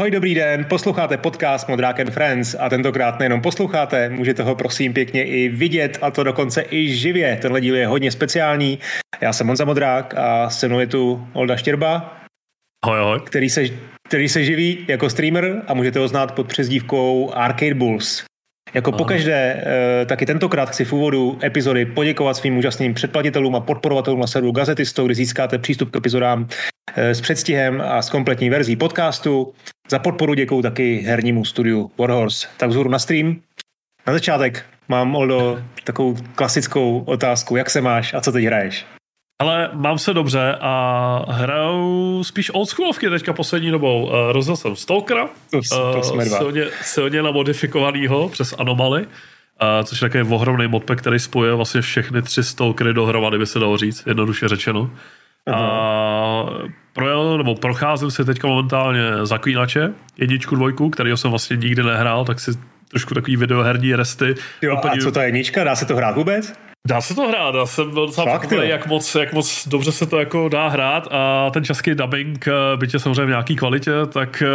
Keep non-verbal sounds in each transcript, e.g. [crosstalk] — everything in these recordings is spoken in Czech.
Ahoj, dobrý den, posloucháte podcast Modrák and Friends a tentokrát nejenom posloucháte, můžete ho prosím pěkně i vidět a to dokonce i živě. Tenhle díl je hodně speciální. Já jsem Monza Modrák a se mnou je tu Olda Štěrba, ahoj, ahoj. Který, se, který se živí jako streamer a můžete ho znát pod přezdívkou Arcade Bulls. Jako pokaždé, eh, taky tentokrát chci v úvodu epizody poděkovat svým úžasným předplatitelům a podporovatelům na serveru Gazetisto, kde získáte přístup k epizodám eh, s předstihem a s kompletní verzí podcastu. Za podporu děkuji taky hernímu studiu Warhorse. Tak vzhůru na stream. Na začátek mám, Oldo, takovou klasickou otázku. Jak se máš a co teď hraješ? Ale mám se dobře a hraju spíš oldschoolovky teďka poslední dobou. Uh, jsem Stalkera, dva. Silně, silně namodifikovanýho přes Anomaly, uh, což je takový ohromný modpack, který spojuje vlastně všechny tři Stalkery dohromady, by se dalo říct, jednoduše řečeno. Aha. A projel, nebo procházím si teďka momentálně Zaklínače, jedničku, dvojku, kterýho jsem vlastně nikdy nehrál, tak si trošku takový videoherní resty. Jo, a co to je jednička? Dá se to hrát vůbec? Dá se to hrát, já jsem byl docela překvapený, jak moc, jak moc dobře se to jako dá hrát a ten český dubbing, eh, byť je samozřejmě v nějaký kvalitě, tak eh,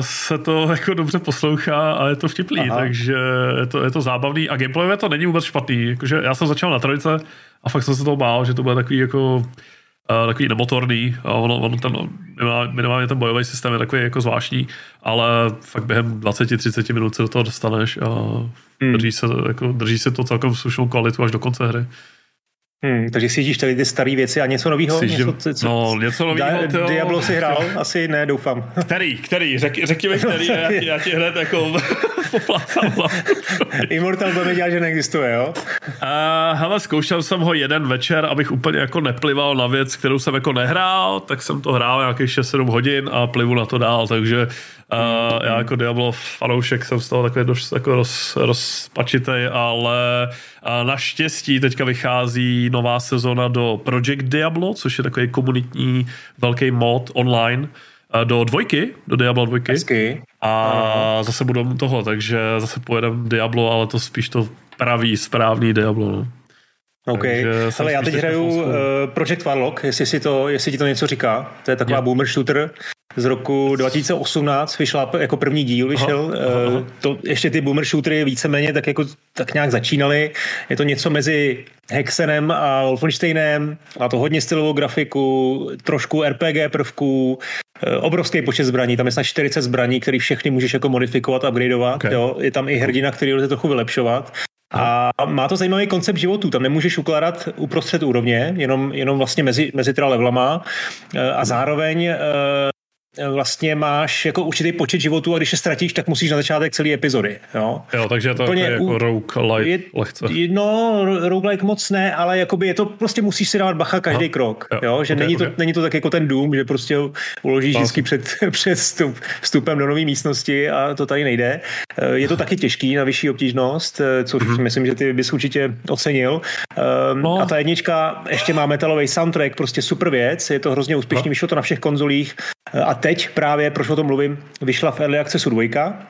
se to [laughs] jako dobře poslouchá a je to vtipný, Aha. takže je to, je to zábavný a gameplayové to není vůbec špatný, jakože já jsem začal na trojice a fakt jsem se toho bál, že to bude takový jako Uh, takový nemotorný, a ono, ono ten, minimálně ten bojový systém je takový jako zvláštní, ale fakt během 20-30 minut se do toho dostaneš a hmm. drží, se, jako, drží se to celkem slušnou kvalitu až do konce hry. Hmm, takže si jíždíš tady ty staré věci a něco nového? Něco, co, no, něco nového. Di- Diablo si hrál? [laughs] Asi ne, doufám. [laughs] Který, který? Řek, řekni mi, který, já, já ti hned jako [laughs] poplácám. Immortal to nedělá, že neexistuje, jo? Uh, hele, zkoušel jsem ho jeden večer, abych úplně jako neplival na věc, kterou jsem jako nehrál, tak jsem to hrál nějakých 6-7 hodin a plivu na to dál, takže Uh, já jako Diablo fanoušek jsem z toho takový dost jako roz, rozpačitej, ale uh, naštěstí teďka vychází nová sezona do Project Diablo, což je takový komunitní velký mod online uh, do dvojky, do Diablo dvojky. Hezky. A uh. zase budeme toho, takže zase pojedeme Diablo, ale to spíš to pravý, správný Diablo. No. OK, ale já teď hraju uh, Project Warlock, jestli, si to, jestli ti to něco říká. To je taková yeah. boomer shooter, z roku 2018 vyšla jako první díl, vyšel. Aha, aha. Eh, to, ještě ty boomer shootery víceméně tak, jako, tak nějak začínaly. Je to něco mezi Hexenem a Wolfensteinem. Má to hodně stylovou grafiku, trošku RPG prvků, eh, obrovský počet zbraní, tam je snad 40 zbraní, které všechny můžeš jako modifikovat, upgradeovat. Okay. Jo. Je tam i hrdina, který lze trochu vylepšovat. A má to zajímavý koncept životu, tam nemůžeš ukládat uprostřed úrovně, jenom, jenom vlastně mezi, mezi teda levelama eh, a zároveň vlastně máš jako určitý počet životů a když je ztratíš, tak musíš na začátek celé epizody. Jo, jo takže je to Úplně jako, jako roguelike je, lehce. No, roguelike moc ne, ale jakoby je to, prostě musíš si dávat bacha každý Aha. krok. Jo, jo že okay, není, okay. To, není to tak jako ten Doom, že prostě uložíš vždycky před, [laughs] před vstup, vstupem do nové místnosti a to tady nejde. Eh, je to taky těžký na vyšší obtížnost, eh, což mm-hmm. myslím, že ty bys určitě ocenil. Um, no. A ta jednička ještě má metalový soundtrack, prostě super věc, je to hrozně úspěšný, no. vyšlo to na všech konzolích a teď právě, proč o tom mluvím, vyšla v Early Accessu dvojka,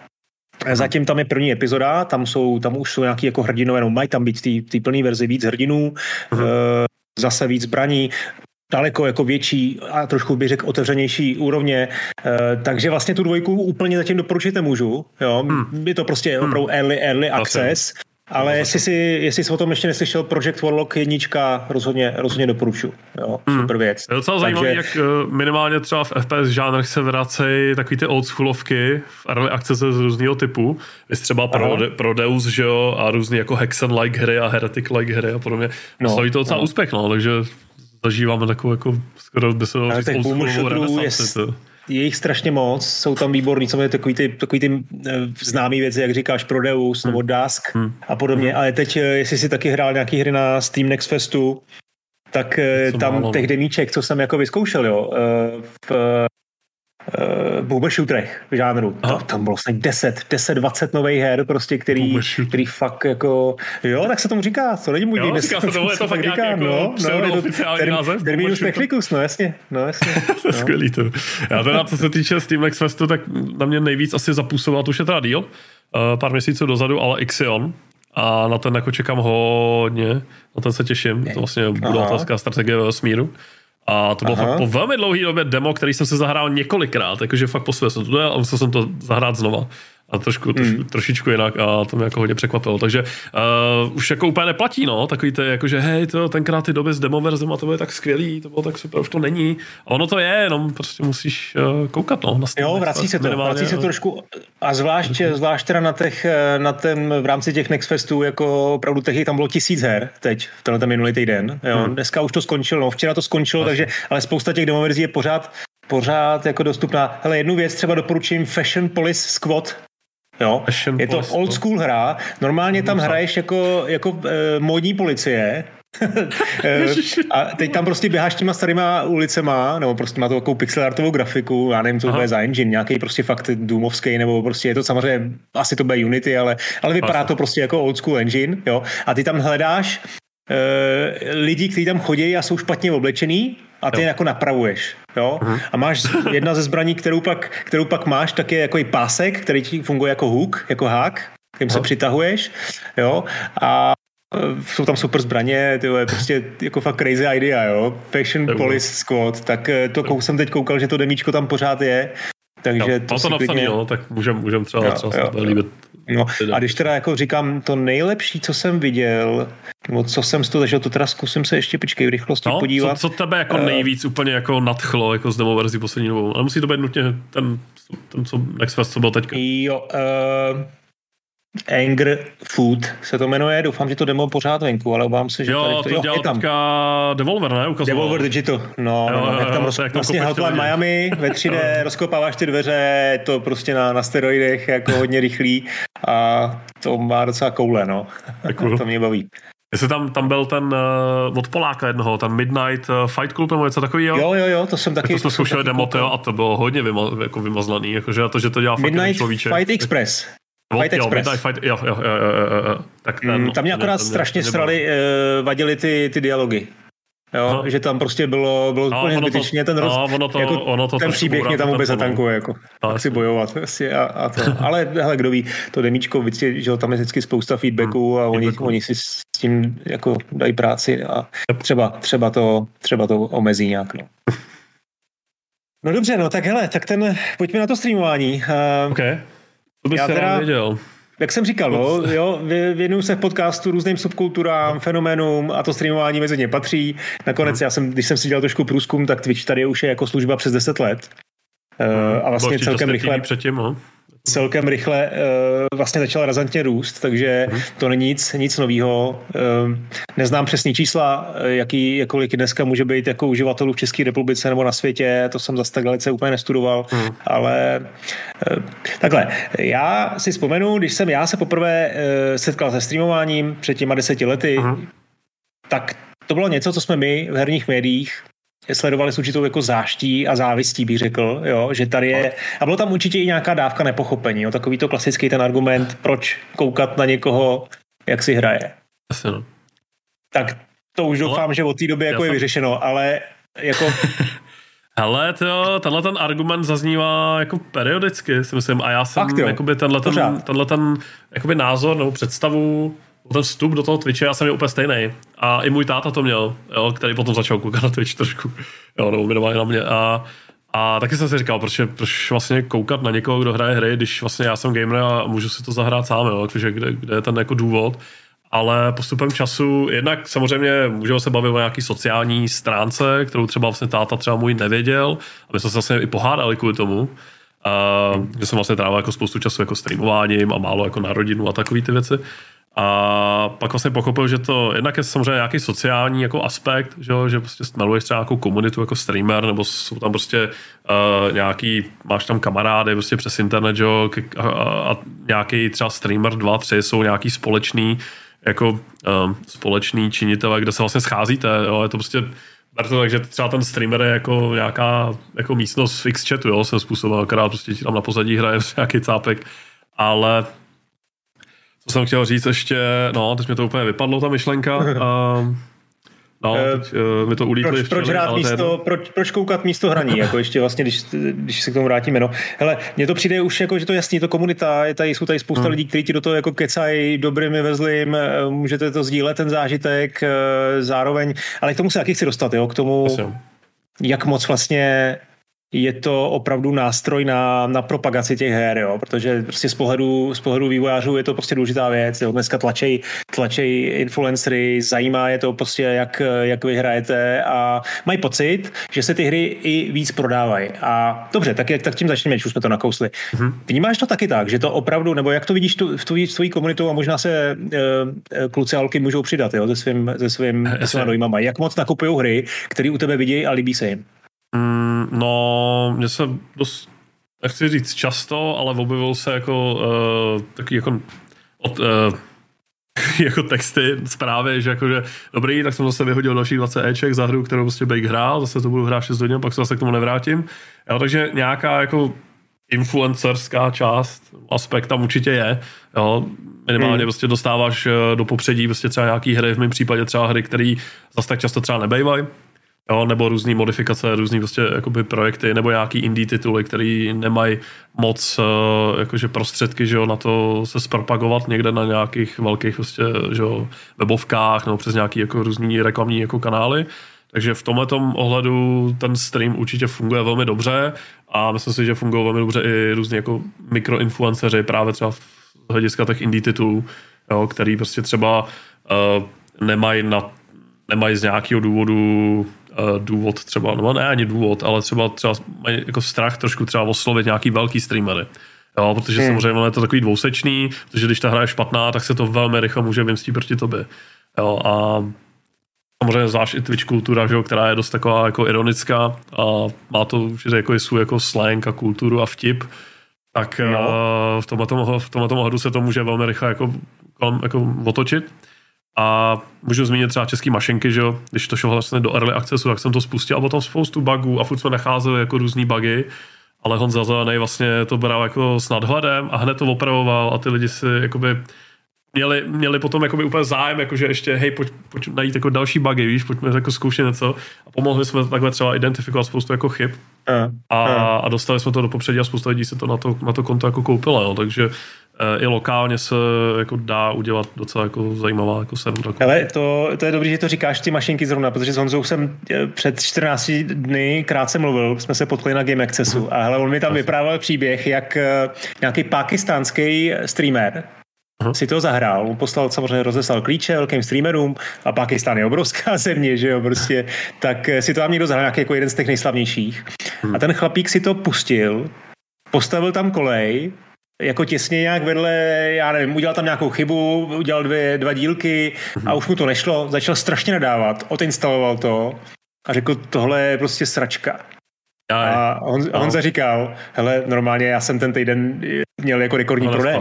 Zatím tam je první epizoda, tam, jsou, tam už jsou nějaký jako hrdinové, no mají tam být té plné verzi víc hrdinů, uh-huh. zase víc zbraní, daleko jako větší a trošku bych řekl otevřenější úrovně, e, takže vlastně tu dvojku úplně zatím doporučit nemůžu, jo, hmm. je to prostě hmm. opravdu early, early access, ale jestli jsi, jestli jsi o tom ještě neslyšel, Project Warlock jednička rozhodně, rozhodně doporučuji. Jo, hmm. super věc. Je docela zajímavé, jak eh, minimálně třeba v FPS žánrech se vracejí takový ty oldschoolovky v early access z různého typu. Vy třeba pro, pro Deus, že jo, a různý jako Hexen-like hry a Heretic-like hry a podobně. No, Slaví to docela no. úspěch, no, takže zažíváme takovou jako skoro by se dalo říct oldschoolovou renesanci. Je jich strašně moc, jsou tam výborní, samozřejmě takový ty, takový ty eh, známý věci, jak říkáš, Prodeus hmm. nebo Dusk hmm. a podobně, hmm. ale teď, eh, jestli si taky hrál nějaký hry na Steam Next Festu, tak eh, tam málo. těch demíček, co jsem jako vyzkoušel, jo, v uh, boomer shooterech v žánru. To, tam bylo snad 10, 10, 20 nových her, prostě, který, který fakt jako, jo, tak se tomu říká, to není můj jo, říká se tomu, je to [laughs] fakt říká, jako no, no, oficiální term, název. Terminus technicus, no jasně, no jasně. [laughs] to je no. skvělý to. Já teda, co se týče Steam Next Festu, tak na mě nejvíc asi zapůsobil, to už je teda díl, uh, pár měsíců dozadu, ale Ixion, a na ten jako čekám hodně, na ten se těším, to vlastně bude otázka strategie ve vesmíru. A to bylo Aha. fakt po velmi dlouhé době demo, který jsem se zahrál několikrát, jakože fakt po své jsem to a musel jsem to zahrát znova a trošku, trošku mm. trošičku jinak a to mě jako hodně překvapilo. Takže uh, už jako úplně neplatí, no, takový ty, jakože hej, to tenkrát ty doby s demo verzem a to bylo tak skvělý, to bylo tak super, už to není. A ono to je, jenom prostě musíš uh, koukat, no. Na jo, vrací se to, vrací se to trošku a zvlášť, mm. zvlášť teda na, těch, eh, na ten, v rámci těch Next Festů, jako opravdu těch tam bylo tisíc her teď, v tenhle ten minulý týden. Jo. Mm. Dneska už to skončilo, no, včera to skončilo, Vlastně. takže, ale spousta těch demo verzí je pořád pořád jako dostupná. Hele, jednu věc třeba doporučím Fashion Police Squad, Jo? Je to old school hra. Normálně tam hraješ jako, jako e, módní policie, [laughs] eh, a teď tam prostě běháš těma starýma ulicema, nebo prostě má to takovou pixelartovou grafiku, já nevím, co to bude za engine, nějaký prostě fakt důmovský, nebo prostě je to samozřejmě, asi to bude Unity, ale, ale vypadá to prostě jako old school engine, jo. A ty tam hledáš lidi, kteří tam chodí a jsou špatně oblečený a ty jo. jako napravuješ. Jo? Uh-huh. A máš jedna ze zbraní, kterou pak, kterou pak máš, tak je jako i pásek, který ti funguje jako hook, jako hák, kterým uh-huh. se přitahuješ. Jo? A e, jsou tam super zbraně, to je prostě jako fakt crazy idea, jo. Fashion Police Squad, tak e, to jsem teď koukal, že to demíčko tam pořád je. Takže jo, to, to napsaný, klidně... no, tak můžem, můžem třeba, jo, třeba jo, líbit. No, a když teda jako říkám, to nejlepší, co jsem viděl, nebo co jsem z toho zažil, to teda zkusím se ještě počkej v rychlosti no, podívat. Co, co tebe jako uh, nejvíc úplně jako nadchlo jako z demo verzi poslední dobou? Ale musí to být nutně ten, ten co, Next Fest, co byl teďka. Jo, uh, Anger Food se to jmenuje, doufám, že to demo pořád venku, ale obávám se, že jo, tady to, jo, dělal je tam. Devolver, ne? Ukazoval. Devolver Digital, no, jo, no, jak tam roz, jak vlastně Hotline Miami ve [laughs] 3D, rozkopáváš ty dveře, to prostě na, na steroidech jako hodně rychlý a to má docela koule, no. [laughs] to mě baví. Jestli tam, tam byl ten uh, od Poláka jednoho, ten Midnight uh, Fight Club nebo něco takového? Jo, jo, jo, to jsem taky. To jsme zkoušeli demo, a to bylo hodně vyma, jako vymazlaný, jakože a to, že to dělá Midnight fakt Fight Express. Fight jo, Express. Fight, jo, jo, jo, jo, jo. Tak ten, mm, tam mě akorát ten, strašně ten, strali, uh, vadili ty, ty dialogy. Jo, no. že tam prostě bylo, bylo no, úplně zbytečně ten roz, no, ono to, jako ono to ten příběh mě tam vůbec zatankuje, jako, no, si bojovat vlastně a, a to. [laughs] Ale hele, kdo ví, to demíčko, vždycky, že tam je vždycky spousta feedbacků hmm, a oni, feedbacku. oni si s tím jako dají práci a třeba, třeba, to, třeba to omezí nějak. No. [laughs] no dobře, no tak hele, tak ten, pojďme na to streamování. Uh, okay. To bych já teda, věděl. Jak jsem říkal, no, jo, věnuju se v podcastu různým subkulturám, fenoménům a to streamování mezi ně patří. Nakonec, hmm. já jsem, když jsem si dělal trošku průzkum, tak Twitch tady už je jako služba přes 10 let. Hmm. Uh, a vlastně celkem rychle. Předtím, no celkem rychle uh, vlastně začal razantně růst, takže hmm. to není nic, nic nového. Uh, neznám přesný čísla, eh, jaký, jakolik dneska může být jako uživatelů v České republice nebo na světě, to jsem zase tak dalece úplně nestudoval, hmm. ale uh, takhle, já si vzpomenu, když jsem já se poprvé uh, setkal se streamováním před těma deseti lety, hmm. tak to bylo něco, co jsme my v herních médiích sledovali s určitou jako záští a závistí, bych řekl, jo, že tady je, a bylo tam určitě i nějaká dávka nepochopení, jo, takový to klasický ten argument, proč koukat na někoho, jak si hraje. Asi no. Tak to už doufám, no, že od té doby jako je jsem... vyřešeno, ale jako... [laughs] Hele, to, tenhle ten argument zaznívá jako periodicky, si myslím, a já jsem Fakt, jakoby tenhle, ten, tenhle ten jakoby názor nebo představu ten vstup do toho Twitche, já jsem je úplně stejný. A i můj táta to měl, jo, který potom začal koukat na Twitch trošku, [laughs] jo, nebo na mě. A, a taky jsem si říkal, proč, proč vlastně koukat na někoho, kdo hraje hry, když vlastně já jsem gamer a můžu si to zahrát sám, jo, takže kde, kde je ten jako důvod. Ale postupem času, jednak samozřejmě můžeme se bavit o nějaký sociální stránce, kterou třeba vlastně táta třeba můj nevěděl, a my jsme se vlastně i pohádali kvůli tomu. Uh, že jsem vlastně trávil jako spoustu času jako streamováním a málo jako na rodinu a takové ty věci. A pak vlastně pochopil, že to jednak je samozřejmě nějaký sociální jako aspekt, že, že prostě smeluješ třeba nějakou komunitu jako streamer, nebo jsou tam prostě uh, nějaký, máš tam kamarády prostě přes internet, že, a, a, nějaký třeba streamer, dva, tři jsou nějaký společný jako uh, společný činitele, kde se vlastně scházíte, jo, je to prostě tak, že třeba ten streamer je jako nějaká jako místnost v X-chatu, jo, se způsobem, akorát prostě tam na pozadí hraje [laughs] nějaký cápek, ale co jsem chtěl říct ještě, no, teď mi to úplně vypadlo, ta myšlenka. A, No, eh, teď uh, mi to ulítli proč, proč, hrát místo, proč, proč koukat místo hraní, jako ještě vlastně, když, když se k tomu vrátíme, no. Hele, mně to přijde už jako, že to jasný, to komunita, je tady, jsou tady spousta hmm. lidí, kteří ti do toho jako kecají dobrými vezlým, eh, můžete to sdílet ten zážitek zároveň, ale k tomu se taky chci dostat, jo, k tomu, jak moc vlastně je to opravdu nástroj na, na propagaci těch her, jo? protože prostě z pohledu, z pohledu vývojářů je to prostě důležitá věc. Jo? Dneska tlačej, tlačej influencery, zajímá je to prostě, jak, jak vyhrajete a mají pocit, že se ty hry i víc prodávají. A dobře, tak, jak, tak tím začneme, už jsme to nakousli. Mm-hmm. Vnímáš to taky tak, že to opravdu, nebo jak to vidíš tu, v tvojí, tvojí komunitu a možná se uh, kluci a alky můžou přidat jo? se svým, se svým, se svým dojmama. Jak moc nakupují hry, které u tebe vidějí a líbí se jim? No, mně se dost, nechci říct často, ale objevil se jako uh, taky jako od, uh, [laughs] jako texty, zprávy, že jakože dobrý, tak jsem zase vyhodil další 20 Eček za hru, kterou prostě Bake hrál, zase to budu hrát 6 hodin, pak se zase k tomu nevrátím. Jo, takže nějaká jako influencerská část, aspekt tam určitě je. Jo, minimálně hmm. prostě dostáváš eh, do popředí prostě třeba nějaký hry, v mém případě třeba hry, které zase tak často třeba nebejvají jo, nebo různé modifikace, různé prostě jakoby projekty, nebo nějaký indie tituly, které nemají moc uh, jakože prostředky, že jo, na to se zpropagovat někde na nějakých velkých prostě, že jo, webovkách nebo přes nějaký jako různý reklamní jako kanály. Takže v tomhle ohledu ten stream určitě funguje velmi dobře a myslím si, že fungují velmi dobře i různí jako mikroinfluenceři právě třeba z hlediska těch indie titulů, jo, který prostě třeba uh, nemají na nemají z nějakého důvodu důvod třeba, no ne ani důvod, ale třeba, třeba mají jako strach trošku třeba oslovit nějaký velký streamery. Jo, protože hmm. samozřejmě je to takový dvousečný, protože když ta hra je špatná, tak se to velmi rychle může vymstít proti tobě. Jo, a samozřejmě zvlášť i Twitch kultura, že jo, která je dost taková jako ironická a má to že jako svůj jako slang a kulturu a vtip, tak no. v tomhle, v tomhle ohledu se to může velmi rychle jako, jako otočit. A můžu zmínit třeba české mašinky, že jo, když to šlo vlastně do early accessu, tak jsem to spustil. A potom spoustu bugů a furt jsme nacházeli jako různý bugy, ale Honza Zelený vlastně to bral jako s nadhledem a hned to opravoval a ty lidi si jakoby měli, měli potom jakoby úplně zájem, jakože ještě hej, pojď, pojď najít jako další bugy, víš, pojďme jako zkoušet něco. A pomohli jsme takhle třeba identifikovat spoustu jako chyb. A, a, a. dostali jsme to do popředí a spousta lidí se to na to, na to konto jako koupilo, no, takže i lokálně se jako dá udělat docela jako zajímavá jako sedm Ale to, to je dobré, že to říkáš ty mašinky zrovna, protože s Honzou jsem eh, před 14 dny krátce mluvil, jsme se potkli na Game Accessu. A hele, on mi tam vyprávěl příběh, jak eh, nějaký pakistánský streamer, uh-huh. si to zahrál. On poslal samozřejmě rozeslal klíče velkým streamerům a Pakistán je obrovská [laughs] země, že jo, prostě, tak eh, si to tam někdo zahrál nějaký jako jeden z těch nejslavnějších. Uh-huh. A ten chlapík si to pustil, postavil tam kolej, jako těsně nějak vedle, já nevím, udělal tam nějakou chybu, udělal dvě, dva dílky a mhm. už mu to nešlo, začal strašně nadávat, odinstaloval to a řekl, tohle je prostě sračka. A on, no. Honza říkal, hele, normálně já jsem ten týden měl jako rekordní [laughs] no, prodej.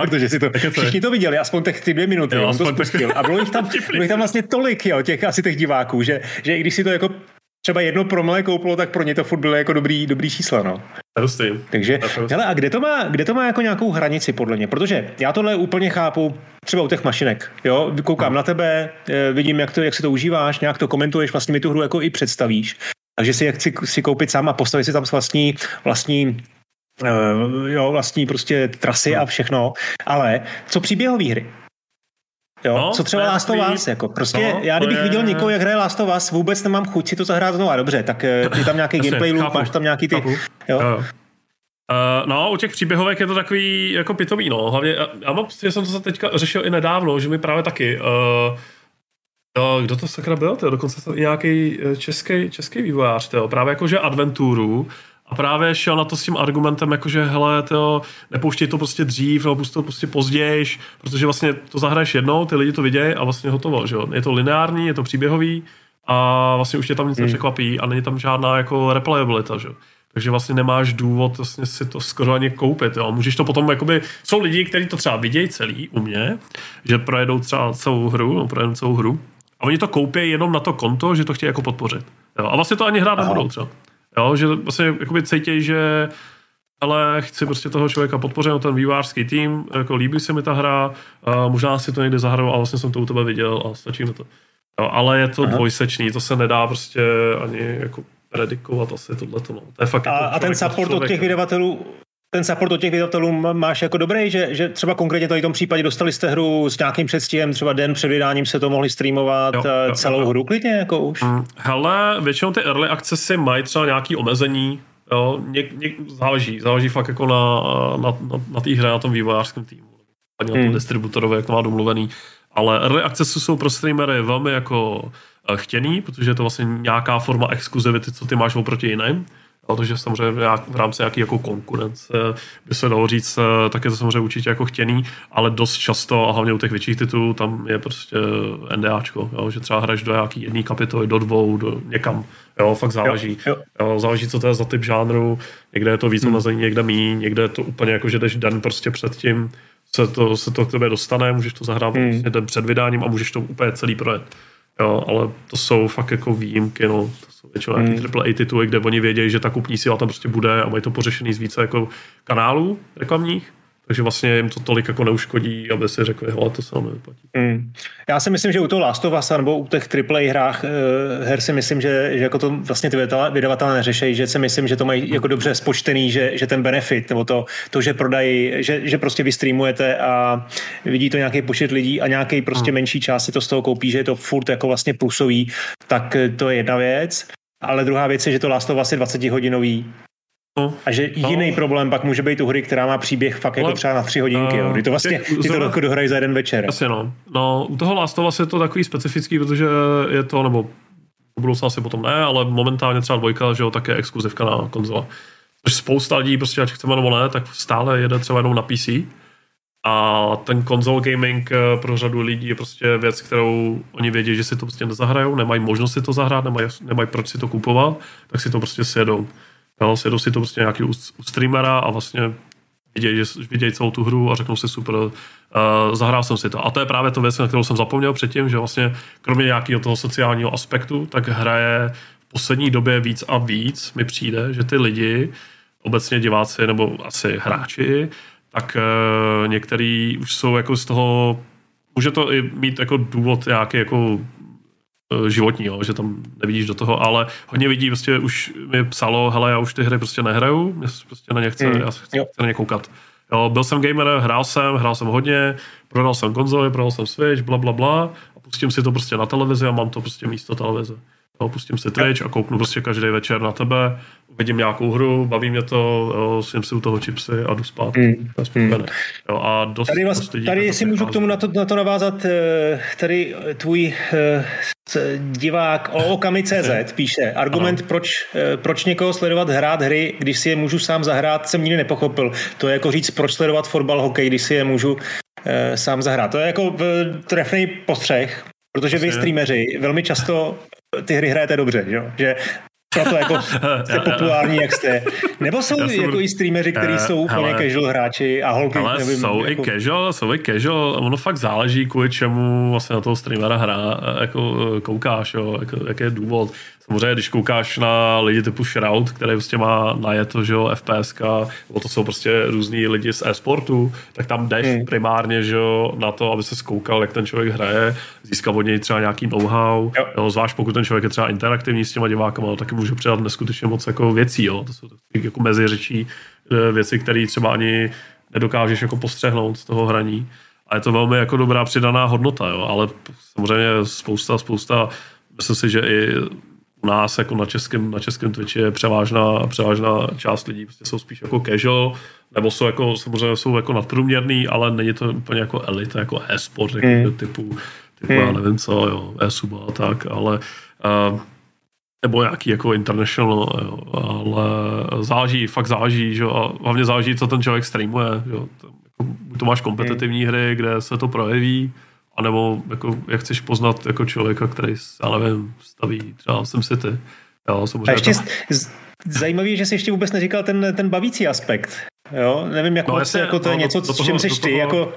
protože si to, všichni to viděli, aspoň těch ty dvě minuty, jo, on to spustil. A bylo jich tam, [laughs] bylo jich tam vlastně tolik, jo, těch asi těch diváků, že, že i když si to jako třeba jedno promile koupilo, tak pro ně to furt bylo jako dobrý, dobrý čísla, no. Prostý. Takže, hele, a kde to, má, kde to má jako nějakou hranici, podle mě? Protože já tohle úplně chápu třeba u těch mašinek, jo, koukám hmm. na tebe, eh, vidím, jak, to, jak si to užíváš, nějak to komentuješ, vlastně mi tu hru jako i představíš. Takže si jak chci si koupit sám a postavit si tam vlastní, vlastní Uh, jo, vlastní prostě trasy a hmm. všechno, ale co příběhové hry? Jo, no, co třeba Last of Us, jako prostě, no, já kdybych je... viděl někoho, jak hraje Last of Us, vůbec nemám chuť si to zahrát znovu, dobře, tak eh, je tam nějaký gameplay loop, máš tam nějaký ty, chápu. jo. Uh, no, u těch příběhovek je to takový jako pitový, no. Hlavně, já mám, já jsem to teďka řešil i nedávno, že mi právě taky, uh, jo, kdo to sakra byl, to dokonce to nějaký český, český vývojář, to právě jakože adventuru, a právě šel na to s tím argumentem, jakože hele, to nepouštěj to prostě dřív, nebo to prostě později, protože vlastně to zahraješ jednou, ty lidi to vidějí a vlastně hotovo, že jo. Je to lineární, je to příběhový a vlastně už tě tam nic hmm. nepřekvapí a není tam žádná jako replayabilita, že jo. Takže vlastně nemáš důvod vlastně si to skoro ani koupit. Jo. Můžeš to potom, jakoby, jsou lidi, kteří to třeba vidějí celý u mě, že projedou třeba celou hru, no, projedou celou hru, a oni to koupí jenom na to konto, že to chtějí jako podpořit. Jo. A vlastně to ani hrát nebudou třeba. Jo, že vlastně jakoby cítí, že ale chci prostě toho člověka podpořit, ten vývářský tým, jako líbí se mi ta hra, a možná si to někde zahraju a vlastně jsem to u tebe viděl a stačí mi to. Jo, ale je to Aha. dvojsečný, to se nedá prostě ani jako predikovat asi tohleto. No. To je fakt a, jako a ten support od těch vydavatelů ten support od těch vydavatelů máš jako dobrý, že, že třeba konkrétně tady v tom případě dostali jste hru s nějakým předstihem, třeba den před vydáním se to mohli streamovat jo, jo, celou jo. hru klidně jako už? Mm, hele, většinou ty early accessy mají třeba nějaký omezení, jo, něk, něk, záleží, záleží fakt jako na, na, na, na té hře, na tom vývojářském týmu, na tom hmm. distributorovi, jak to má domluvený, ale early accessy jsou pro streamery velmi jako eh, chtěný, protože je to vlastně nějaká forma exkluzivity, co ty máš oproti jiným protože samozřejmě v rámci nějaké jako konkurence by se dalo říct, eh, tak je to samozřejmě určitě jako chtěný, ale dost často, a hlavně u těch větších titulů, tam je prostě NDAčko, jo, že třeba hraješ do nějaký jedné kapitoly, do dvou, do někam, jo, fakt záleží. Jo, jo. Jo, záleží, co to je za typ žánru, někde je to víc hmm. někde mí, někde je to úplně jako, že jdeš den prostě předtím, se to, se to k tebe dostane, můžeš to zahrát hmm. Vlastně den před vydáním a můžeš to úplně celý projet. Jo, ale to jsou fakt jako výjimky, no. Jsou většinou mm. nějaký AAA tituly, kde oni vědějí, že ta kupní síla tam prostě bude a mají to pořešený z více jako kanálů reklamních takže vlastně jim to tolik jako neuškodí, aby si řekli, hele, to se nám nevyplatí. Mm. Já si myslím, že u toho Last of Us nebo u těch AAA hrách, uh, her si myslím, že, že jako to vlastně ty vydavatelé neřešejí, že si myslím, že to mají jako dobře spočtený, že, že ten benefit, nebo to, to že prodají, že, že prostě vystreamujete a vidí to nějaký počet lidí a nějaký prostě mm. menší část si to z toho koupí, že je to furt jako vlastně plusový, tak to je jedna věc. Ale druhá věc je, že to Last of Us je 20 hodinový No, a že no, jiný problém pak může být u hry, která má příběh fakt jako třeba na tři hodinky, uh, kdy to vlastně, ty to jako dohrají za jeden večer. Asi no. no. u toho Last of Us je to takový specifický, protože je to, nebo v budoucnu asi potom ne, ale momentálně třeba dvojka, že jo, také exkluzivka na konzole. Což spousta lidí, prostě ať chceme nebo ne, tak stále jede třeba jenom na PC. A ten konzol gaming eh, pro řadu lidí je prostě věc, kterou oni vědí, že si to prostě nezahrajou, nemají možnost si to zahrát, nemají, nemají proč si to kupovat, tak si to prostě sjedou. Jo, sjedu si to prostě nějaký u, streamera a vlastně vidějí, že vidějí celou tu hru a řeknou si super, uh, zahrál jsem si to. A to je právě to věc, na kterou jsem zapomněl předtím, že vlastně kromě nějakého toho sociálního aspektu, tak hraje v poslední době víc a víc mi přijde, že ty lidi, obecně diváci nebo asi hráči, tak uh, některý už jsou jako z toho, může to i mít jako důvod nějaký jako životní, jo, že tam nevidíš do toho, ale hodně lidí prostě už mi psalo, hele, já už ty hry prostě nehraju, mě prostě na ně chce, mm, já chci, chci na ně koukat. Jo, byl jsem gamer, hrál jsem, hrál jsem hodně, prodal jsem konzoli, prodal jsem Switch, bla, bla, bla a pustím si to prostě na televizi a mám to prostě místo televize. Jo, pustím si Twitch a kouknu prostě každý večer na tebe, vidím nějakou hru, baví mě to, jo, svím si u toho chipsy a jdu spát. Mm. Mm. Jo, a dost, tady, vás, dost lidí tady si můžu k tomu na to, na to navázat, eh, tady tvůj eh, divák o okami.cz píše, argument, proč, eh, proč někoho sledovat hrát hry, když si je můžu sám zahrát, jsem nikdy nepochopil. To je jako říct, proč sledovat fotbal, hokej, když si je můžu sám zahrát. To je jako trefný postřeh, protože vy streameři velmi často ty hry hrajete dobře, jo? že proto jako [laughs] jste populární, jak jste. Nebo jsou jsem, jako i streameři, kteří uh, jsou úplně casual hráči a holky, ale nevím. jsou jako... i casual, jsou i casual, ono fakt záleží, kvůli čemu vlastně na toho streamera hra, jako koukáš, jo, jako, jaký je důvod. Samozřejmě, když koukáš na lidi typu Shroud, který prostě má najeto, že jo, FPS, nebo to jsou prostě různí lidi z e-sportu, tak tam jdeš hmm. primárně, že jo, na to, aby se zkoukal, jak ten člověk hraje, získat od něj třeba nějaký know-how, jo. Jo, zvlášť pokud ten člověk je třeba interaktivní s těma divákama, no, taky může předat neskutečně moc jako věcí, jo. To jsou jako meziřečí e, věci, které třeba ani nedokážeš jako postřehnout z toho hraní. A je to velmi jako dobrá přidaná hodnota, jo, ale samozřejmě spousta, spousta, myslím si, že i u nás jako na českém, na českém Twitchi je převážná, převážná část lidí prostě jsou spíš jako casual, nebo jsou jako, samozřejmě jsou jako nadprůměrný, ale není to úplně jako elita, jako e-sport, jako mm. typu, typu mm. já nevím co, jo, e-suba a tak, ale uh, nebo nějaký jako international, jo, ale záleží, fakt záleží, že, a hlavně záleží, co ten člověk streamuje, jo, to, jako, to máš kompetitivní hry, kde se to projeví, anebo jako, jak chceš poznat jako člověka, který, já nevím, staví třeba SimCity. Jo, a ještě to... zajímavý, že jsi ještě vůbec neříkal ten, ten bavící aspekt. Jo? Nevím, jak no, moc, jako to je no, něco, s čím jsi ty jako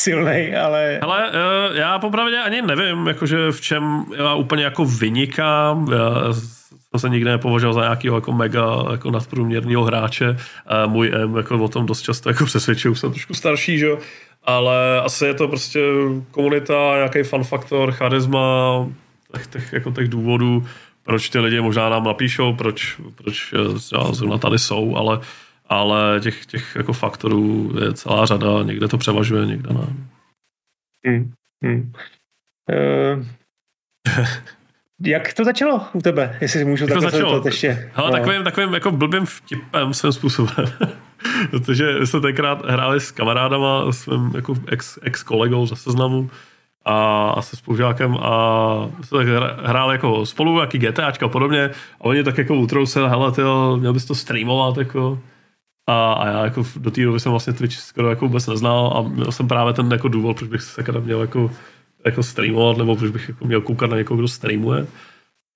silnej, ale... Ale uh, já popravdě ani nevím, jakože v čem já úplně jako vynikám. Já jsem se nikdy nepovažoval za nějakého jako mega jako nadprůměrného hráče. A můj M jako o tom dost často jako přesvědčil, jsem trošku starší, že jo ale asi je to prostě komunita, nějaký fun faktor, charisma, těch, těch, jako těch důvodů, proč ty lidi možná nám napíšou, proč, proč zrovna tady jsou, ale ale těch, těch jako faktorů je celá řada, někde to převažuje, někde ne. Hmm. Hmm. Uh, jak to začalo u tebe, jestli si můžu takhle začalo? to ještě? Hele, no. takovým, takovým jako blbým vtipem svým způsobem. [laughs] Protože jsme tenkrát hráli s kamarádama, s svým jako ex, ex kolegou ze seznamu a, a se spolužákem a jsme tak hráli jako spolu, jaký GTAčka a podobně a oni tak jako utrousili, hele tyjo, měl bys to streamovat jako a, a já jako do té doby jsem vlastně Twitch skoro jako vůbec neznal a měl jsem právě ten jako důvod, proč bych se sakra měl jako, jako streamovat, nebo proč bych jako měl koukat na někoho, kdo streamuje.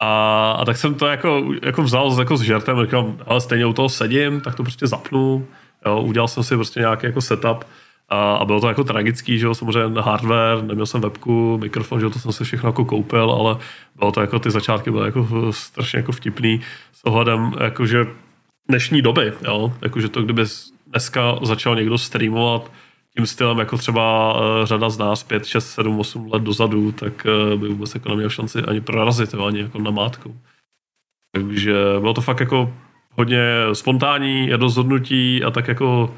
A, a tak jsem to jako, jako vzal jako s žertem, říkám, ale stejně u toho sedím, tak to prostě zapnu. Jo, udělal jsem si prostě nějaký jako setup a, a bylo to jako tragický, že jo, samozřejmě hardware, neměl jsem webku, mikrofon, že jo, to jsem si všechno jako koupil, ale bylo to jako ty začátky byly jako strašně jako vtipný s ohledem, jako že dnešní doby, jo, jakože to kdyby dneska začal někdo streamovat tím stylem, jako třeba uh, řada z nás 5, 6, 7, 8 let dozadu, tak uh, by vůbec jako neměl šanci ani prorazit, jo, ani jako na mátku. Takže bylo to fakt jako hodně spontánní rozhodnutí a tak jako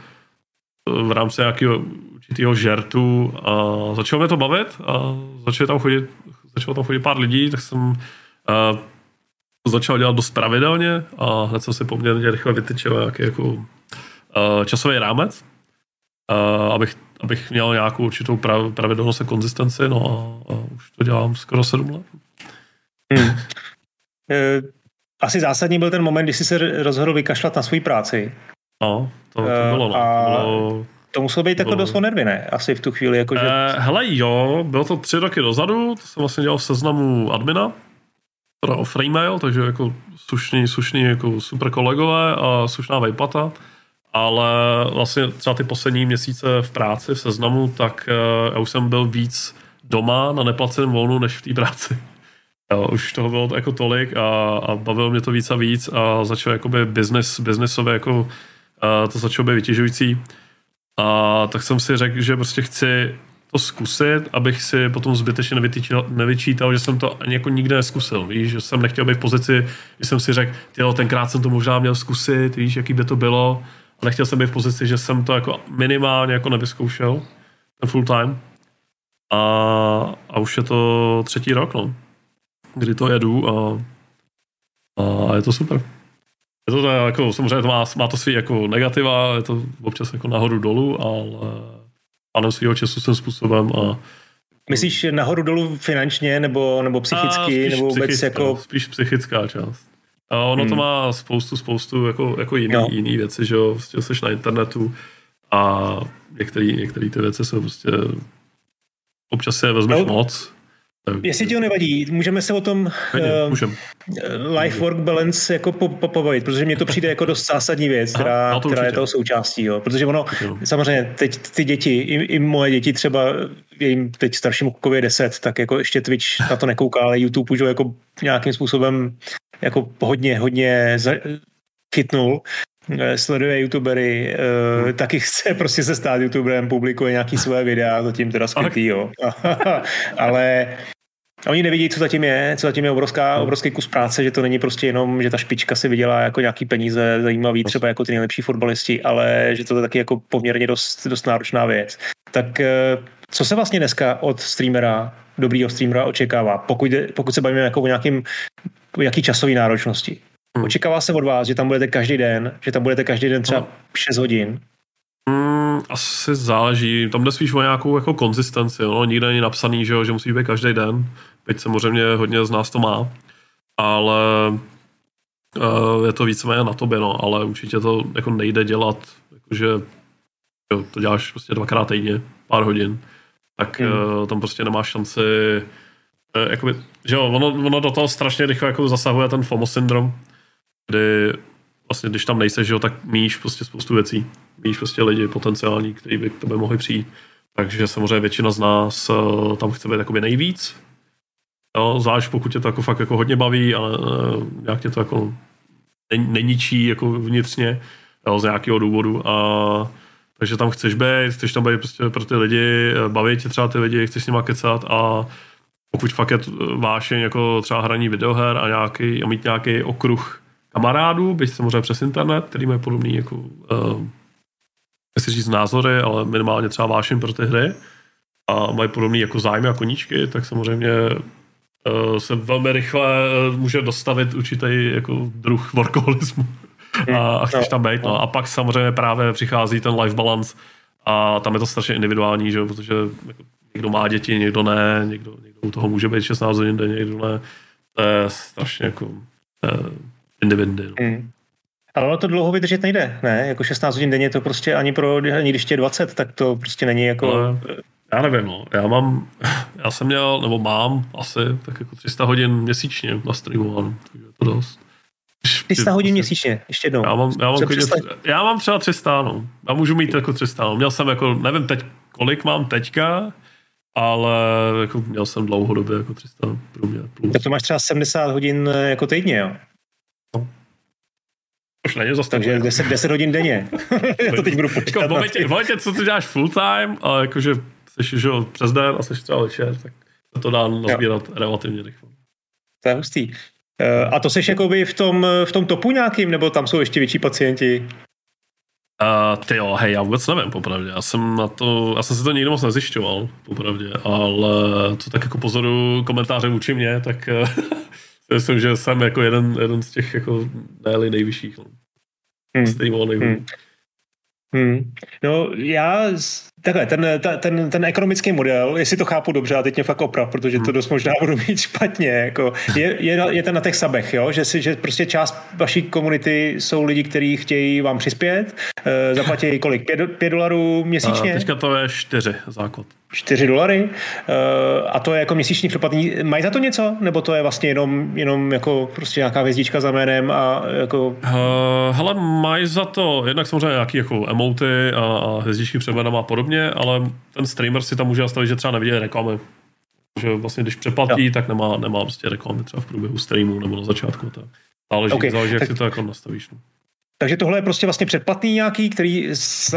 eh, v rámci nějakého určitého žertu a začalo mě to bavit a začalo tam chodit, začalo tam chodit pár lidí, tak jsem uh, začal dělat dost pravidelně a hned jsem si poměrně rychle vytyčil nějaký jako uh, časový rámec, uh, abych, abych měl nějakou určitou prav, pravidelnost a konzistenci, no a, a už to dělám skoro sedm let. Hmm. E, asi zásadní byl ten moment, kdy jsi se rozhodl vykašlat na svou práci. No, to, to bylo, no. To, bylo, to muselo být jako dost nervy, ne? Asi v tu chvíli. Jako, že... Eh, hele jo, bylo to tři roky dozadu, to jsem vlastně dělal v seznamu admina, teda o Freemail, takže jako slušný, slušný jako super kolegové a slušná vejplata, ale vlastně třeba ty poslední měsíce v práci, v seznamu, tak uh, já už jsem byl víc doma na neplaceném volnu, než v té práci. Už toho bylo jako tolik a, a bavilo mě to víc a víc a začal jakoby business, businessově jako uh, to začalo být vytěžující. A tak jsem si řekl, že prostě chci to zkusit, abych si potom zbytečně nevyčítal, že jsem to ani jako nikde neskusil, víš, že jsem nechtěl být v pozici, že jsem si řekl, tyjo, tenkrát jsem to možná měl zkusit, víš, jaký by to bylo, a nechtěl jsem být v pozici, že jsem to jako minimálně jako nevyzkoušel, ten full time. A, a už je to třetí rok, no, kdy to jedu a, a je to super. Je to jako, samozřejmě to má, má to svý jako negativa, je to občas jako nahoru dolů, ale panem svého času jsem způsobem a Myslíš nahoru dolů finančně nebo, nebo psychicky, nebo vůbec jako... Spíš psychická část. A ono hmm. to má spoustu, spoustu jako, jako jiný, no. jiný věci, že jo, prostě jsi na internetu a některé ty věci jsou prostě občas si je vezmeš no. moc Jestli ti to nevadí, můžeme se o tom uh, life-work balance jako po, po, pobavit, protože mně to přijde jako dost zásadní věc, která, Aha, no která je toho součástí. Jo. Protože ono, no. samozřejmě teď ty děti, i, i moje děti třeba, jim teď staršímu kukově 10, tak jako ještě Twitch na to nekouká, ale YouTube už ho jako nějakým způsobem jako hodně, hodně za, chytnul eh, sleduje youtubery, uh, taky chce prostě se stát youtuberem, publikuje nějaký své videa, zatím teda skrytý, jo. [laughs] Ale oni nevidí, co zatím je, co zatím je obrovská, hmm. obrovský kus práce, že to není prostě jenom, že ta špička si vydělá jako nějaký peníze zajímavý, třeba jako ty nejlepší fotbalisti, ale že to je taky jako poměrně dost, dost náročná věc. Tak eh, co se vlastně dneska od streamera, dobrýho streamera očekává, pokud, pokud se bavíme jako o nějakým, o nějaký časový náročnosti? Hmm. Očekává se od vás, že tam budete každý den, že tam budete každý den třeba 6 hodin, Mm, asi záleží. Tam jde spíš o nějakou jako konzistenci. No. Nikde není napsaný, že, jo, že musí být každý den. Teď samozřejmě hodně z nás to má. Ale uh, je to víceméně na tobě, no. Ale určitě to jako nejde dělat, jakože jo, to děláš prostě dvakrát týdně, pár hodin. Tak mm. uh, tam prostě nemáš šanci uh, jakoby, že jo, ono, ono do toho strašně rychle jako zasahuje ten FOMO syndrom, kdy vlastně když tam nejseš, jo, tak míš prostě spoustu věcí. Míš prostě lidi potenciální, kteří by k tobě mohli přijít. Takže samozřejmě většina z nás uh, tam chce být jakoby nejvíc. Jo, zvlášť pokud tě to jako fakt jako hodně baví, ale uh, nějak tě to jako neničí jako vnitřně jo, z nějakého důvodu. A, takže tam chceš být, chceš tam být prostě pro ty lidi, eh, baví tě třeba ty lidi, chceš s nimi kecat a pokud fakt je vášeň jako třeba hraní videoher a, nějaký, a mít nějaký okruh kamarádů, byť samozřejmě přes internet, který mají podobný jako, uh, nechci říct názory, ale minimálně třeba váším pro ty hry a mají podobný jako zájmy a koníčky, tak samozřejmě uh, se velmi rychle uh, může dostavit určitý jako druh workoholismu a, a chceš no, tam být. No. A pak samozřejmě právě přichází ten life balance a tam je to strašně individuální, že? protože jako, někdo má děti, někdo ne, někdo, někdo u toho může být 16 hodin denně, někdo ne. To je strašně jako uh, individuální. No. Mm. Ale ono to dlouho vydržet nejde, ne? Jako 16 hodin denně to prostě ani pro, ani když je 20, tak to prostě není jako... Ale, já nevím, no. Já mám, [laughs] já jsem měl, nebo mám asi tak jako 300 hodin měsíčně na streamu, takže je to dost. 300 hodin měsíčně, ještě jednou. Já mám, já mám, klidně, já mám třeba 300, no. Já můžu mít jako 300, no. Měl jsem jako, nevím teď, kolik mám teďka, ale jako měl jsem dlouhodobě jako 300 průměr. Plus. Tak to máš třeba 70 hodin eh, jako týdně, jo? Už není zase Takže 10, 10 hodin denně. [laughs] Já to teď budu počítat. Jako v, momentě, v momentě, co ty děláš full time, a jakože jsi že přes den a jsi třeba večer, tak se to dá nazbírat jo. relativně rychle. To je hustý. Eh, a to seš jakoby v tom, v tom topu nějakým, nebo tam jsou ještě větší pacienti? Uh, ty jo, hej, já vůbec nevím, popravdě. Já jsem, na to, já jsem si to nikdy moc nezjišťoval, popravdě, ale to tak jako pozoru komentáře vůči mě, tak [laughs] uh, myslím, že jsem jako jeden, jeden z těch jako ne nejvyšších. No. Hmm. Hmm. Hmm. No já, takhle, ten, ten, ten ekonomický model, jestli to chápu dobře, a teď mě fakt oprav, protože to hmm. dost možná budu mít špatně, jako je, je, je ten na těch sabech, jo? Že, si, že prostě část vaší komunity jsou lidi, kteří chtějí vám přispět, e, zaplatí [laughs] kolik, pět, pět dolarů měsíčně? A teďka to je čtyři základ. 4 dolary uh, a to je jako měsíční přeplatní. Mají za to něco? Nebo to je vlastně jenom, jenom jako prostě nějaká hvězdička za jménem a jako... Uh, hele, mají za to jednak samozřejmě nějaký jako emoty a, a hvězdičky před a podobně, ale ten streamer si tam může nastavit, že třeba nevidí reklamy. Že vlastně když přeplatí, jo. tak nemá, nemá prostě reklamy třeba v průběhu streamu nebo na začátku. To záleží, okay. záleží jak tak... si to jako nastavíš. No. Takže tohle je prostě vlastně předplatný nějaký, který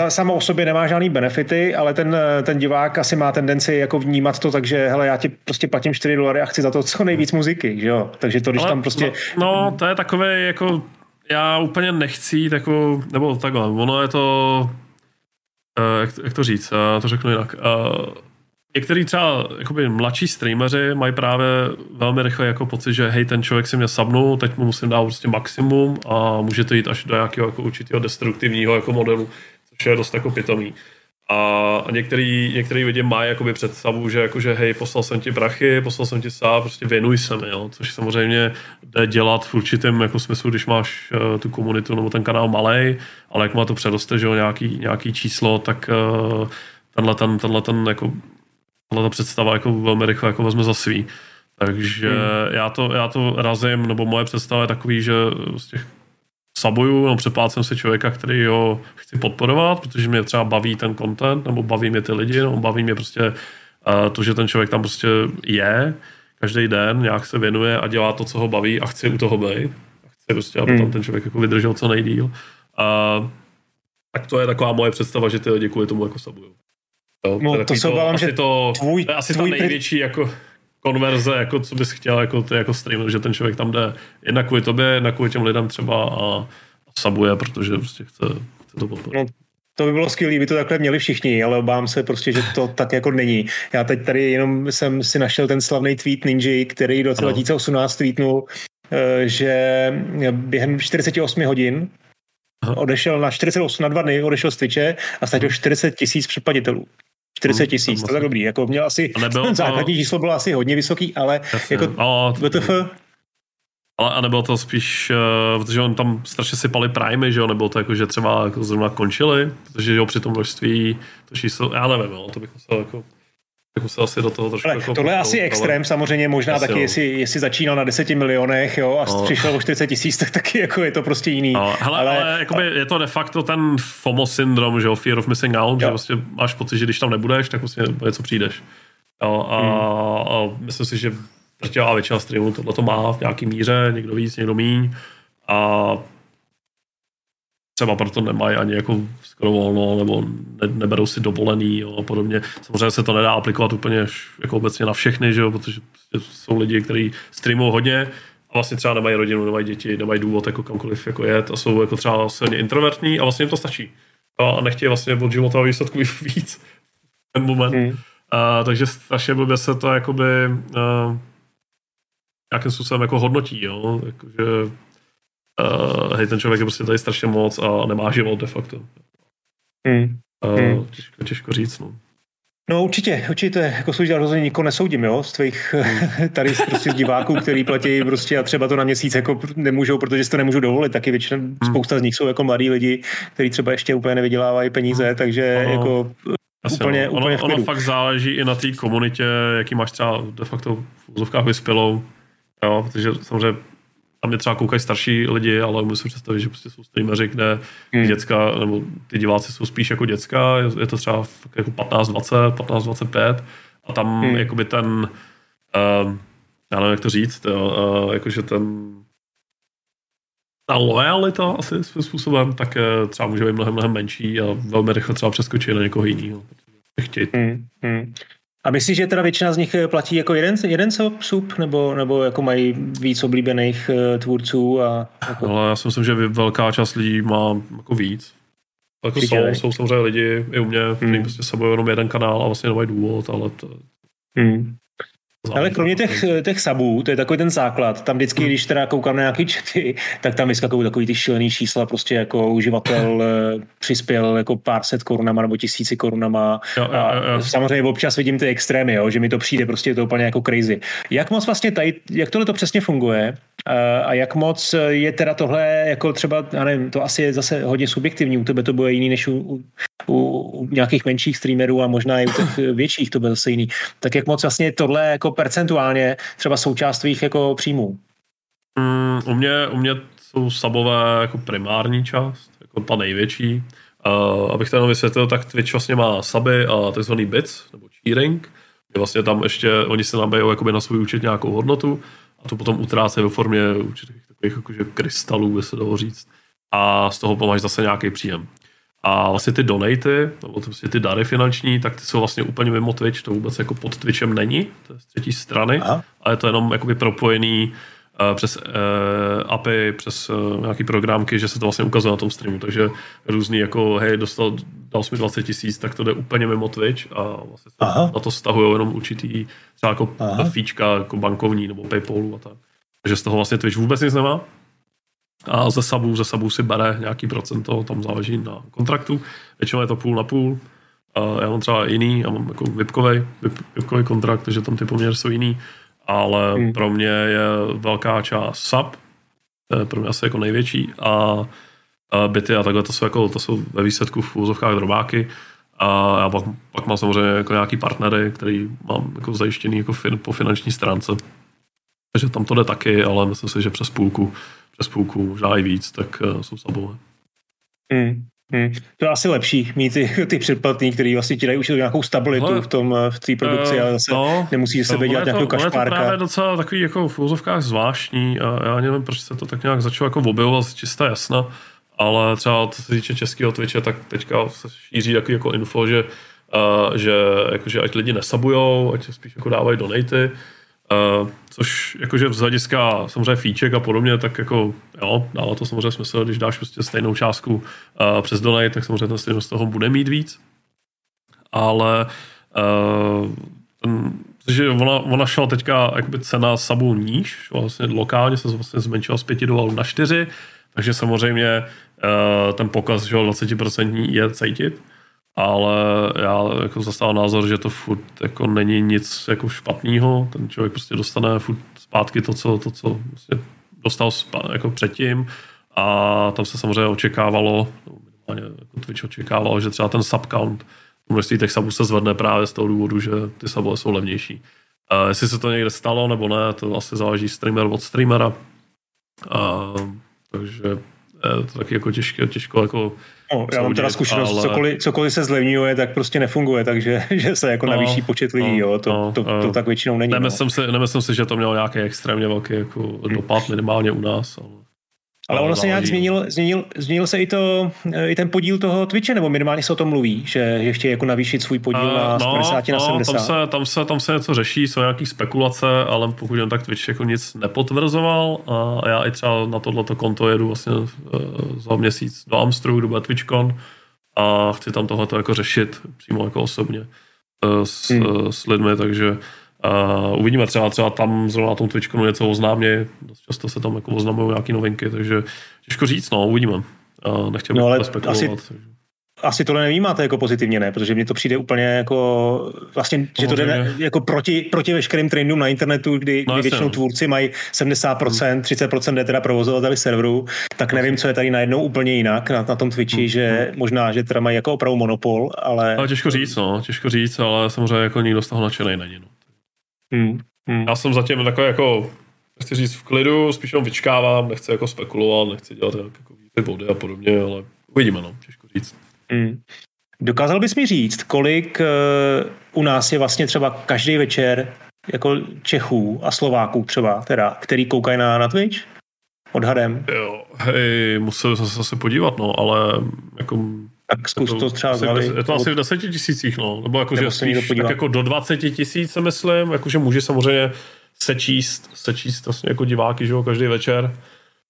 samo o sobě nemá žádný benefity, ale ten, ten divák asi má tendenci jako vnímat to, takže hele, já ti prostě platím 4 dolary a chci za to co nejvíc muziky, že jo? Takže to, když ale, tam prostě... No, no, to je takové jako, já úplně nechci jako, nebo takhle, ono je to, uh, jak, jak to říct, uh, to řeknu jinak. Uh, Některý třeba jakoby mladší streameři mají právě velmi rychle jako pocit, že hej, ten člověk si mě sabnul, teď mu musím dát prostě maximum a může to jít až do nějakého jako určitého destruktivního jako modelu, což je dost jako pitomý. A některý, některý lidi mají jakoby představu, že jakože hej, poslal jsem ti prachy, poslal jsem ti sá, prostě věnuj se mi, jo? což samozřejmě jde dělat v určitém jako smyslu, když máš uh, tu komunitu nebo ten kanál malý, ale jak má to předoste, že jo, nějaký, nějaký číslo, tak uh, tenhle ten, tenhle ten jako ta představa jako velmi rychle jako vezme za svý. Takže hmm. já, to, já to razím, nebo moje představa je takový, že z těch sabuju, no přeplácím si člověka, který ho chci podporovat, protože mě třeba baví ten content, nebo baví mě ty lidi, nebo baví mě prostě uh, to, že ten člověk tam prostě je každý den, nějak se věnuje a dělá to, co ho baví a chci u toho být. A chci prostě, aby hmm. tam ten člověk jako vydržel co nejdíl. Uh, tak to je taková moje představa, že ty lidi kvůli tomu jako sabuju. Jo, no, to se obávám, že to, tvůj, to je asi tvůj ta největší jako konverze, jako co bys chtěl jako, ty, jako streamer, že ten člověk tam jde jednak kvůli tobě, jednak kvůli těm lidem třeba a, a sabuje, protože prostě chce, chce to podporovat. No, to by bylo skvělé, by to takhle měli všichni, ale obávám se prostě, že to tak jako není. Já teď tady jenom jsem si našel ten slavný tweet Ninja, který do 2018 tweetnul, eh, že během 48 hodin odešel na 48 na dva dny, odešel z Twitche a ztratil 40 tisíc předplatitelů. 40 tisíc, to je tak dobrý. Jako měl asi, nebyl, ten základní číslo bylo asi hodně vysoký, ale jasně. jako o, WTF, ale a nebylo to spíš, uh, protože on tam strašně sypali primy, že jo, nebylo to jako, že třeba jako zrovna končili, protože jo, při tom množství to číslo, já nevím, jo, to bych musel jako tak musel asi do toho trošku... Ale jako tohle je asi extrém, ale... samozřejmě možná taky, jestli, jestli začínal na 10 milionech jo, a no. přišel o 40 tisíc, tak taky jako je to prostě jiný. No, hele, ale, ale jakoby je to de facto ten FOMO syndrom, že jo, fear of missing out, jo. že vlastně máš pocit, že když tam nebudeš, tak vlastně něco přijdeš. Jo, a, hmm. a myslím si, že drtivá většina streamů tohle to má v nějaký míře, někdo víc, někdo míň. A třeba proto nemají ani jako skoro volno, nebo ne, neberou si dovolený jo, a podobně. Samozřejmě se to nedá aplikovat úplně jako obecně na všechny, že jo, protože jsou lidi, kteří streamují hodně a vlastně třeba nemají rodinu, nemají děti, nemají důvod jako kamkoliv jako jet a jsou jako třeba silně introvertní a vlastně jim to stačí. A nechtějí vlastně od života výsledku [laughs] víc ten moment. Hmm. A, takže strašně blbě se to jakoby uh, nějakým způsobem jako hodnotí, jo? Jakože, uh, hej, ten člověk je prostě tady strašně moc a nemá život de facto. Hmm. Uh, hmm. Těžko, těžko říct, no. No určitě, určitě, jako služba rozhodně nikoho nesoudím, jo, z tvých hmm. [laughs] tady prostě z diváků, který platí prostě a třeba to na měsíc jako nemůžou, protože si to nemůžu dovolit, taky většina, hmm. spousta z nich jsou jako mladí lidi, kteří třeba ještě úplně nevydělávají peníze, takže ano. jako Asi úplně, ono, úplně ono, ono fakt záleží i na té komunitě, jaký máš třeba de facto v úzovkách vyspělou, jo, protože samozřejmě tam mě třeba koukají starší lidi, ale musím představit, že prostě jsou streameři, kde hmm. děcka, nebo ty diváci jsou spíš jako děcka, je to třeba jako 15-20, 15-25 a tam hmm. jakoby ten, uh, já nevím, jak to říct, jo, uh, jakože ten ta lojalita asi svým způsobem, tak uh, třeba může být mnohem, mnohem menší a velmi rychle třeba přeskočit na někoho jiného. Hmm. Hmm. A myslíš, že teda většina z nich eh, platí jako jeden, jeden sub, nebo, nebo jako mají víc oblíbených uh, tvůrců? A, jako... Ale já si myslím, že velká část lidí má jako víc. Jako jsou, jsou samozřejmě lidi i u mě, kteří hmm. prostě se jenom jeden kanál a vlastně nemají důvod, ale to, hmm. Ale kromě těch, těch sabů, to je takový ten základ, tam vždycky, hmm. když teda koukám na nějaký čety, tak tam vyskakují takový ty šílený čísla, prostě jako uživatel [laughs] eh, přispěl jako pár set korunama nebo tisíci korunama. Jo, jo, jo. A samozřejmě občas vidím ty extrémy, jo, že mi to přijde prostě to úplně jako crazy. Jak moc vlastně tady, jak tohle to přesně funguje a jak moc je teda tohle jako třeba, já nevím, to asi je zase hodně subjektivní, u tebe to bude jiný než u, u, u nějakých menších streamerů a možná i u těch [clears throat] větších to bude zase jiný. Tak jak moc vlastně tohle jako percentuálně třeba součást tvých jako příjmů? Mm, u, mě, u mě jsou sabové jako primární část, jako ta největší. Uh, abych to jenom vysvětlil, tak Twitch vlastně má saby a takzvaný bits, nebo cheering, kde vlastně tam ještě, oni se nabijou jakoby na svůj účet nějakou hodnotu a to potom utrácí ve formě určitých takových jakože krystalů, by se dalo říct. A z toho máš zase nějaký příjem. A vlastně ty donaty, nebo to prostě ty dary finanční, tak ty jsou vlastně úplně mimo Twitch, to vůbec jako pod Twitchem není, to je z třetí strany, Aha. ale je to jenom jakoby propojený uh, přes uh, API, přes uh, nějaký programky, že se to vlastně ukazuje na tom streamu, takže různý jako, hej, dostal, dal jsi mi 20 tisíc, tak to jde úplně mimo Twitch a vlastně Aha. na to stahují jenom určitý třeba jako fíčka, jako bankovní nebo Paypalu a tak. Takže z toho vlastně Twitch vůbec nic nemá, a ze sabů, ze sabů si bere nějaký procento, tam záleží na kontraktu. Většinou je to půl na půl. A já mám třeba jiný, já mám jako VIPkový, VIP, VIPkový kontrakt, takže tam ty poměry jsou jiný, ale hmm. pro mě je velká část sub, to je pro mě asi jako největší a, a byty a takhle to jsou, jako, to jsou ve výsledku v úzovkách drobáky a já pak, pak mám samozřejmě jako nějaký partnery, který mám jako zajištěný jako fin, po finanční stránce. Takže tam to jde taky, ale myslím si, že přes půlku přes půlku, možná i víc, tak uh, jsou sabové. Hmm. Hmm. To je asi lepší mít ty, [laughs] ty předplatný, který vlastně ti dají už nějakou stabilitu Hle, v tom v té produkci, ale zase no, nemusíš sebe dělat nějakou kašpárka. Je to právě docela takový jako v úzovkách zvláštní a já nevím, proč se to tak nějak začalo jako objevovat čistá jasna, ale třeba co se týče českého Twitche, tak teďka se šíří takový jako info, že, uh, že, jako, že ať lidi nesabujou, ať spíš jako dávají donaty, Uh, což jakože z hlediska samozřejmě fíček a podobně, tak jako jo, dává to samozřejmě smysl, když dáš prostě stejnou částku uh, přes donate, tak samozřejmě ten z toho bude mít víc. Ale uh, ten, že ona, ona šla teďka jakoby cena sabu níž, vlastně lokálně se vlastně zmenšila z 5 dolarů na 4, takže samozřejmě uh, ten pokaz že 20% je cítit ale já jako zastávám názor, že to furt jako není nic jako špatného, ten člověk prostě dostane furt zpátky to, co, to, co vlastně dostal jako předtím a tam se samozřejmě očekávalo, minimálně jako Twitch očekával, že třeba ten subcount, množství těch sabů se zvedne právě z toho důvodu, že ty sabové jsou levnější. A jestli se to někde stalo nebo ne, to asi záleží streamer od streamera. A, takže je to taky jako těžké, těžko jako No, já mám teda zkušenost, ale... cokoliv, cokoliv se zlevňuje, tak prostě nefunguje, takže [laughs] že se jako no, navýší počet lidí, no, jo, to, no, to, to, to, tak většinou není. Nemyslím, no. si, nemyslím si, že to mělo nějaký extrémně velký jako hmm. dopad minimálně u nás. Ale... Ale ono se nějak změnil, změnil, změnil se i, to, i ten podíl toho Twitche, nebo minimálně se o tom mluví, že, že chtějí jako navýšit svůj podíl uh, na no, 50 no, na 70. Tam se, tam, se, tam se něco řeší, jsou nějaké spekulace, ale pokud jen tak Twitch jako nic nepotvrzoval a já i třeba na tohleto konto jedu vlastně uh, za měsíc do Amstru, bude TwitchCon a chci tam tohleto jako řešit přímo jako osobně uh, s, hmm. s lidmi, takže Uh, uvidíme třeba, třeba tam zrovna na tom Twitchku něco oznámě, dost často se tam jako oznamují nějaké novinky, takže těžko říct, no, uvidíme. Uh, nechtěl no, bych spekulovat. Asi, takže asi tohle nevnímáte jako pozitivně, ne? Protože mně to přijde úplně jako vlastně, že to jde jako proti, proti veškerým trendům na internetu, kdy, no, kdy většinou no. tvůrci mají 70%, hmm. 30% jde teda provozovateli serveru, tak nevím, co je tady najednou úplně jinak na, na tom Twitchi, hmm. že hmm. možná, že teda mají jako opravdu monopol, ale... ale... těžko říct, no, těžko říct, ale samozřejmě jako nikdo z toho nadšený není, no. Hmm. Hmm. Já jsem zatím takový jako, nechci říct v klidu, spíš jenom vyčkávám, nechci jako spekulovat, nechci dělat jako body a podobně, ale uvidíme, no, těžko říct. Hmm. Dokázal bys mi říct, kolik uh, u nás je vlastně třeba každý večer jako Čechů a Slováků třeba, teda, který koukají na, na Twitch? Odhadem. Jo, hej, musel jsem se zase podívat, no, ale jako tak zkus to, to třeba asi, Je to asi v deseti tisících, no. Nebo jako, že spíš, tak jako do 20 tisíc, myslím, jakože může samozřejmě sečíst, sečíst vlastně jako diváky, že jo, každý večer.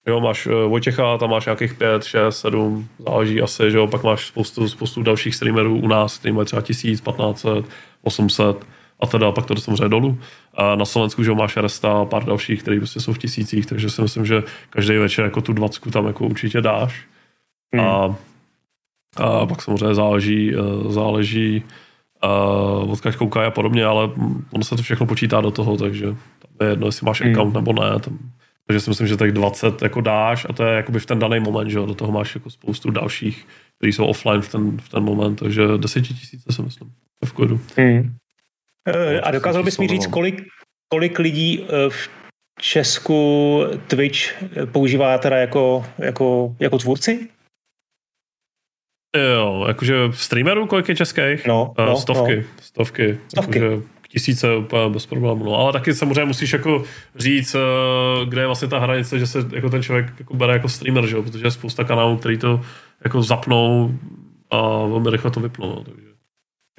Jo, máš uh, Vojtěcha, tam máš nějakých 5, 6, 7, záleží asi, že jo, pak máš spoustu, spoustu dalších streamerů u nás, který mají třeba 1000, 1500, 800 a teda pak to samozřejmě dolů. A na Slovensku, že jo, máš Resta, pár dalších, který prostě jsou v tisících, takže si myslím, že každý večer jako tu 20 tam jako určitě dáš. Hmm. A a pak samozřejmě záleží, eh, záleží uh, odkud kouká a podobně, ale ono se to všechno počítá do toho, takže tam je jedno, jestli máš hmm. account nebo ne. Tam, takže si myslím, že tak 20 jako dáš a to je jakoby v ten daný moment, že do toho máš jako spoustu dalších, kteří jsou offline v ten, v ten moment, takže 10 tisíce si myslím, v klidu. Hmm. Eh, a dokázal bys mi říct, kolik, kolik lidí v Česku Twitch používá teda jako, jako, jako tvůrci? Jo, jakože streamerů kolik je českých? No, uh, no stovky, no. stovky. Stovky. Jakože tisíce úplně bez problémů. No. Ale taky samozřejmě musíš jako říct, uh, kde je vlastně ta hranice, že se jako ten člověk jako bere jako streamer, že? protože je spousta kanálů, který to jako zapnou a velmi rychle to vypnou. No, takže.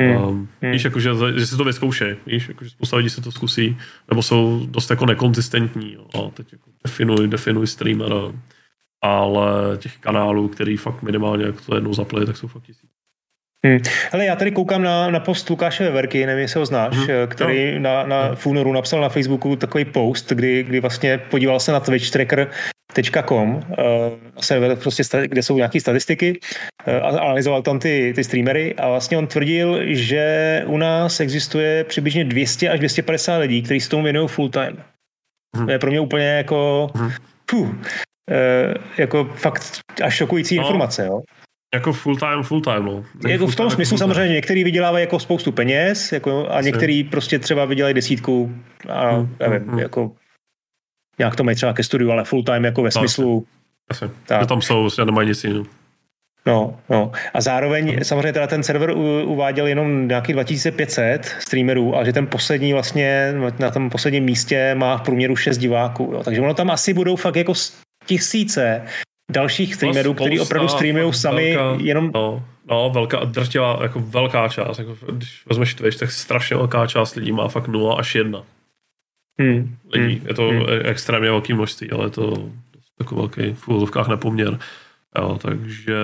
Hmm. Um, hmm. Víš, jakože, že si to vyzkoušej, víš, jakože spousta lidí si to zkusí, nebo jsou dost jako nekonzistentní, jo, a teď jako definuj, definuj streamera, ale těch kanálů, který fakt minimálně jak to jednou zapli, tak jsou fakt tisíc. Hmm. Hele, já tady koukám na, na post Lukáše Veverky, nevím, jestli ho znáš, hmm. který no. na, na hmm. Funoru napsal na Facebooku takový post, kdy, kdy vlastně podíval se na twitchtracker.com, uh, prostě, kde jsou nějaké statistiky, uh, analyzoval tam ty, ty streamery a vlastně on tvrdil, že u nás existuje přibližně 200 až 250 lidí, kteří se tomu věnují full time. Hmm. To je pro mě úplně jako... Hmm. Puh, Eh, jako fakt až šokující no, informace, jo. Jako full time, full time, no. Jako v tom smyslu samozřejmě některý vydělávají jako spoustu peněz jako, a některý prostě třeba vydělají desítku a hmm, nevím, hmm, hmm. jako nějak to mají třeba ke studiu, ale full time jako ve no, smyslu. Asi. Tak. tam jsou, vlastně nemají nic jiného. No, no. A zároveň hmm. samozřejmě teda ten server uváděl jenom nějaký 2500 streamerů, ale že ten poslední vlastně na tom posledním místě má v průměru 6 diváků. Jo. Takže ono tam asi budou fakt jako tisíce dalších streamerů, kteří opravdu streamují sami velká, jenom... No, no, velká, drtivá, jako velká část. Jako, když vezmeš Twitch, tak strašně velká část lidí má fakt 0 až 1. Hmm. Lidí. Hmm. Je to hmm. extrémně velké množství, ale je to takový velký v úvozovkách nepoměr. Jo, takže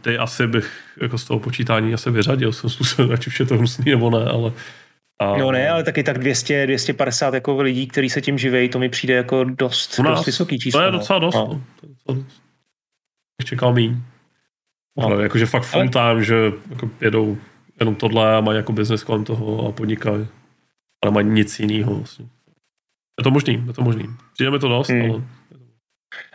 ty asi bych jako z toho počítání asi vyřadil jsem [laughs] způsobem, ať už je to hnusný nebo ne, ale a... No ne, ale taky tak 200, 250 jako lidí, kteří se tím živí, to mi přijde jako dost, nás, dost vysoký číslo. To je no. docela dost. No. No. Čekal míň. No. Ale jakože fakt full ale... time, že jako jedou jenom tohle a mají jako business kolem toho a podnikají. Ale mají nic jiného vlastně. Je to možný, je to možný. Přijde mi to dost, hmm. ale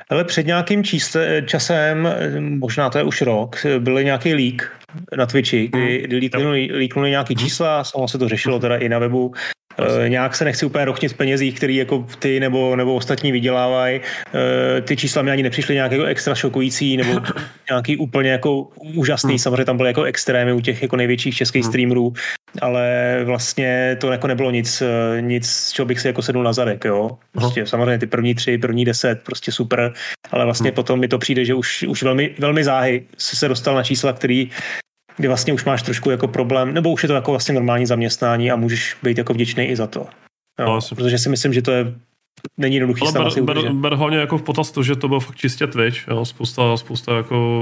ale před nějakým čísle, časem, možná to je už rok, byl nějaký leak na Twitchi, kdy, hmm. kdy líknuli, líknuli nějaký čísla, samo se to řešilo teda i na webu, Uh, nějak se nechci úplně rochnit v penězích, který jako ty nebo, nebo ostatní vydělávají. Uh, ty čísla mi ani nepřišly nějak jako extra šokující nebo [laughs] nějaký úplně jako úžasný. Hmm. Samozřejmě tam byly jako extrémy u těch jako největších českých hmm. streamerů. Ale vlastně to jako nebylo nic, nic, z čeho bych si jako sednul na zadek, jo. Prostě no. samozřejmě ty první tři, první deset, prostě super, ale vlastně hmm. potom mi to přijde, že už, už velmi, velmi záhy se dostal na čísla, který kdy vlastně už máš trošku jako problém, nebo už je to jako vlastně normální zaměstnání a můžeš být jako vděčný i za to. Jo, no, protože si myslím, že to je není jednoduchý Ale ber, ber, ber, hlavně jako v potaz to, že to byl fakt čistě Twitch, jo, spousta, spousta jako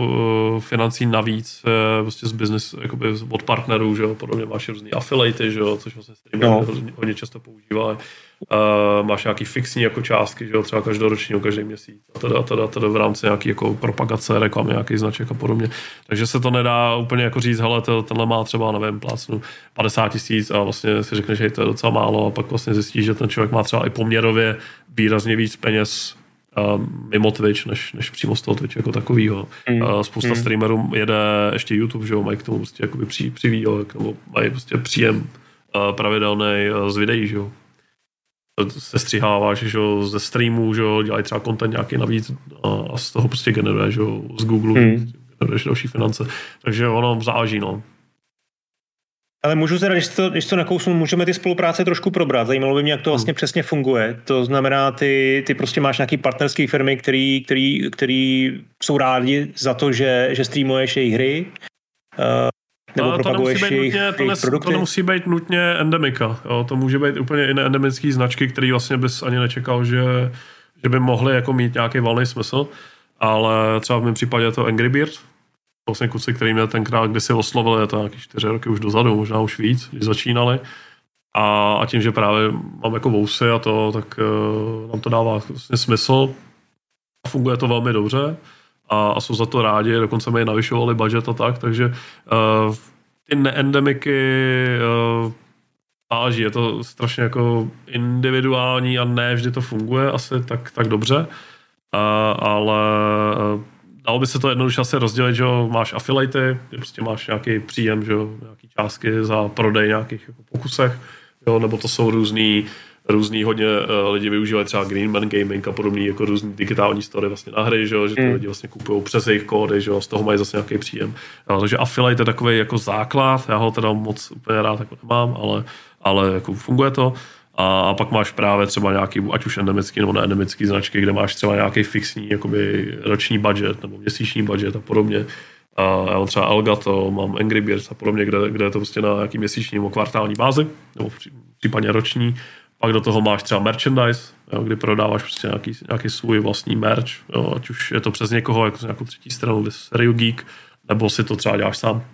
uh, financí navíc, uh, prostě z business, jakoby od partnerů, že jo, podobně máš různý affiliaty, že jo, což vlastně no. hodně, hodně často používá. Uh, máš nějaký fixní jako částky, že jo, třeba každoročně, každý měsíc a teda, teda, teda v rámci nějaký jako propagace, reklamy, nějaký značek a podobně. Takže se to nedá úplně jako říct, hele, to, tenhle má třeba, nevím, plácnu 50 tisíc a vlastně si řekneš, že to je docela málo a pak vlastně zjistíš, že ten člověk má třeba i poměrově výrazně víc peněz uh, mimo Twitch, než, než přímo z toho Twitch jako takovýho. Mm. Uh, spousta mm. streamerů jede ještě YouTube, že jo, mají k tomu prostě jakoby při, nebo mají prostě příjem uh, pravidelný z videí, že jo se střiháváš že jo, ze streamů, že jo, dělají třeba content nějaký navíc a, a z toho prostě generuje, že jo, z Google hmm. generuješ další finance. Takže ono záleží, no. Ale můžu teda, když to, když to nakousnu, můžeme ty spolupráce trošku probrat. Zajímalo by mě, jak to vlastně hmm. přesně funguje. To znamená, ty, ty prostě máš nějaký partnerské firmy, který, který, který jsou rádi za to, že, že streamuješ jejich hry. Nebo to propaguješ nemusí být jejich, nutně, to, nes, produkty? to nemusí být nutně endemika. Jo. To může být úplně i endemický značky, který vlastně bys ani nečekal, že, že by mohly jako mít nějaký valný smysl. Ale třeba v mém případě je to Angry Bird, vlastně kuci, který mě tenkrát kdysi oslovili, je to nějaký čtyři roky už dozadu, možná už víc, když začínali. A, a tím, že právě mám jako vousy a to, tak uh, nám to dává vlastně smysl. Funguje to velmi dobře a, a jsou za to rádi, dokonce mi navyšovali budget a tak, takže uh, ty neendemiky uh, záleží, je to strašně jako individuální a ne vždy to funguje asi tak, tak dobře, uh, ale uh, dalo by se to jednoduše asi rozdělit, že máš affiliaty, kde prostě máš nějaký příjem, že nějaký částky za prodej nějakých jako pokusech, jo, nebo to jsou různý různý hodně uh, lidi využívají třeba Greenman Gaming a podobný jako různý digitální story vlastně na hry, že, že ty mm. lidi vlastně kupují přes jejich kódy, že z toho mají zase nějaký příjem. Uh, takže affiliate je takový jako základ, já ho teda moc úplně rád jako nemám, ale, ale jako funguje to. A, a pak máš právě třeba nějaký, ať už endemický nebo neendemický značky, kde máš třeba nějaký fixní jakoby roční budget nebo měsíční budget a podobně. A já mám třeba Elgato, mám Angry Birds a podobně, kde, kde je to prostě na nějaký měsíční nebo kvartální bázi, nebo případně roční pak do toho máš třeba merchandise, jo, kdy prodáváš prostě nějaký, nějaký svůj vlastní merch, jo, ať už je to přes někoho, jako z nějakou třetí stranu, Serial Geek, nebo si to třeba děláš sám.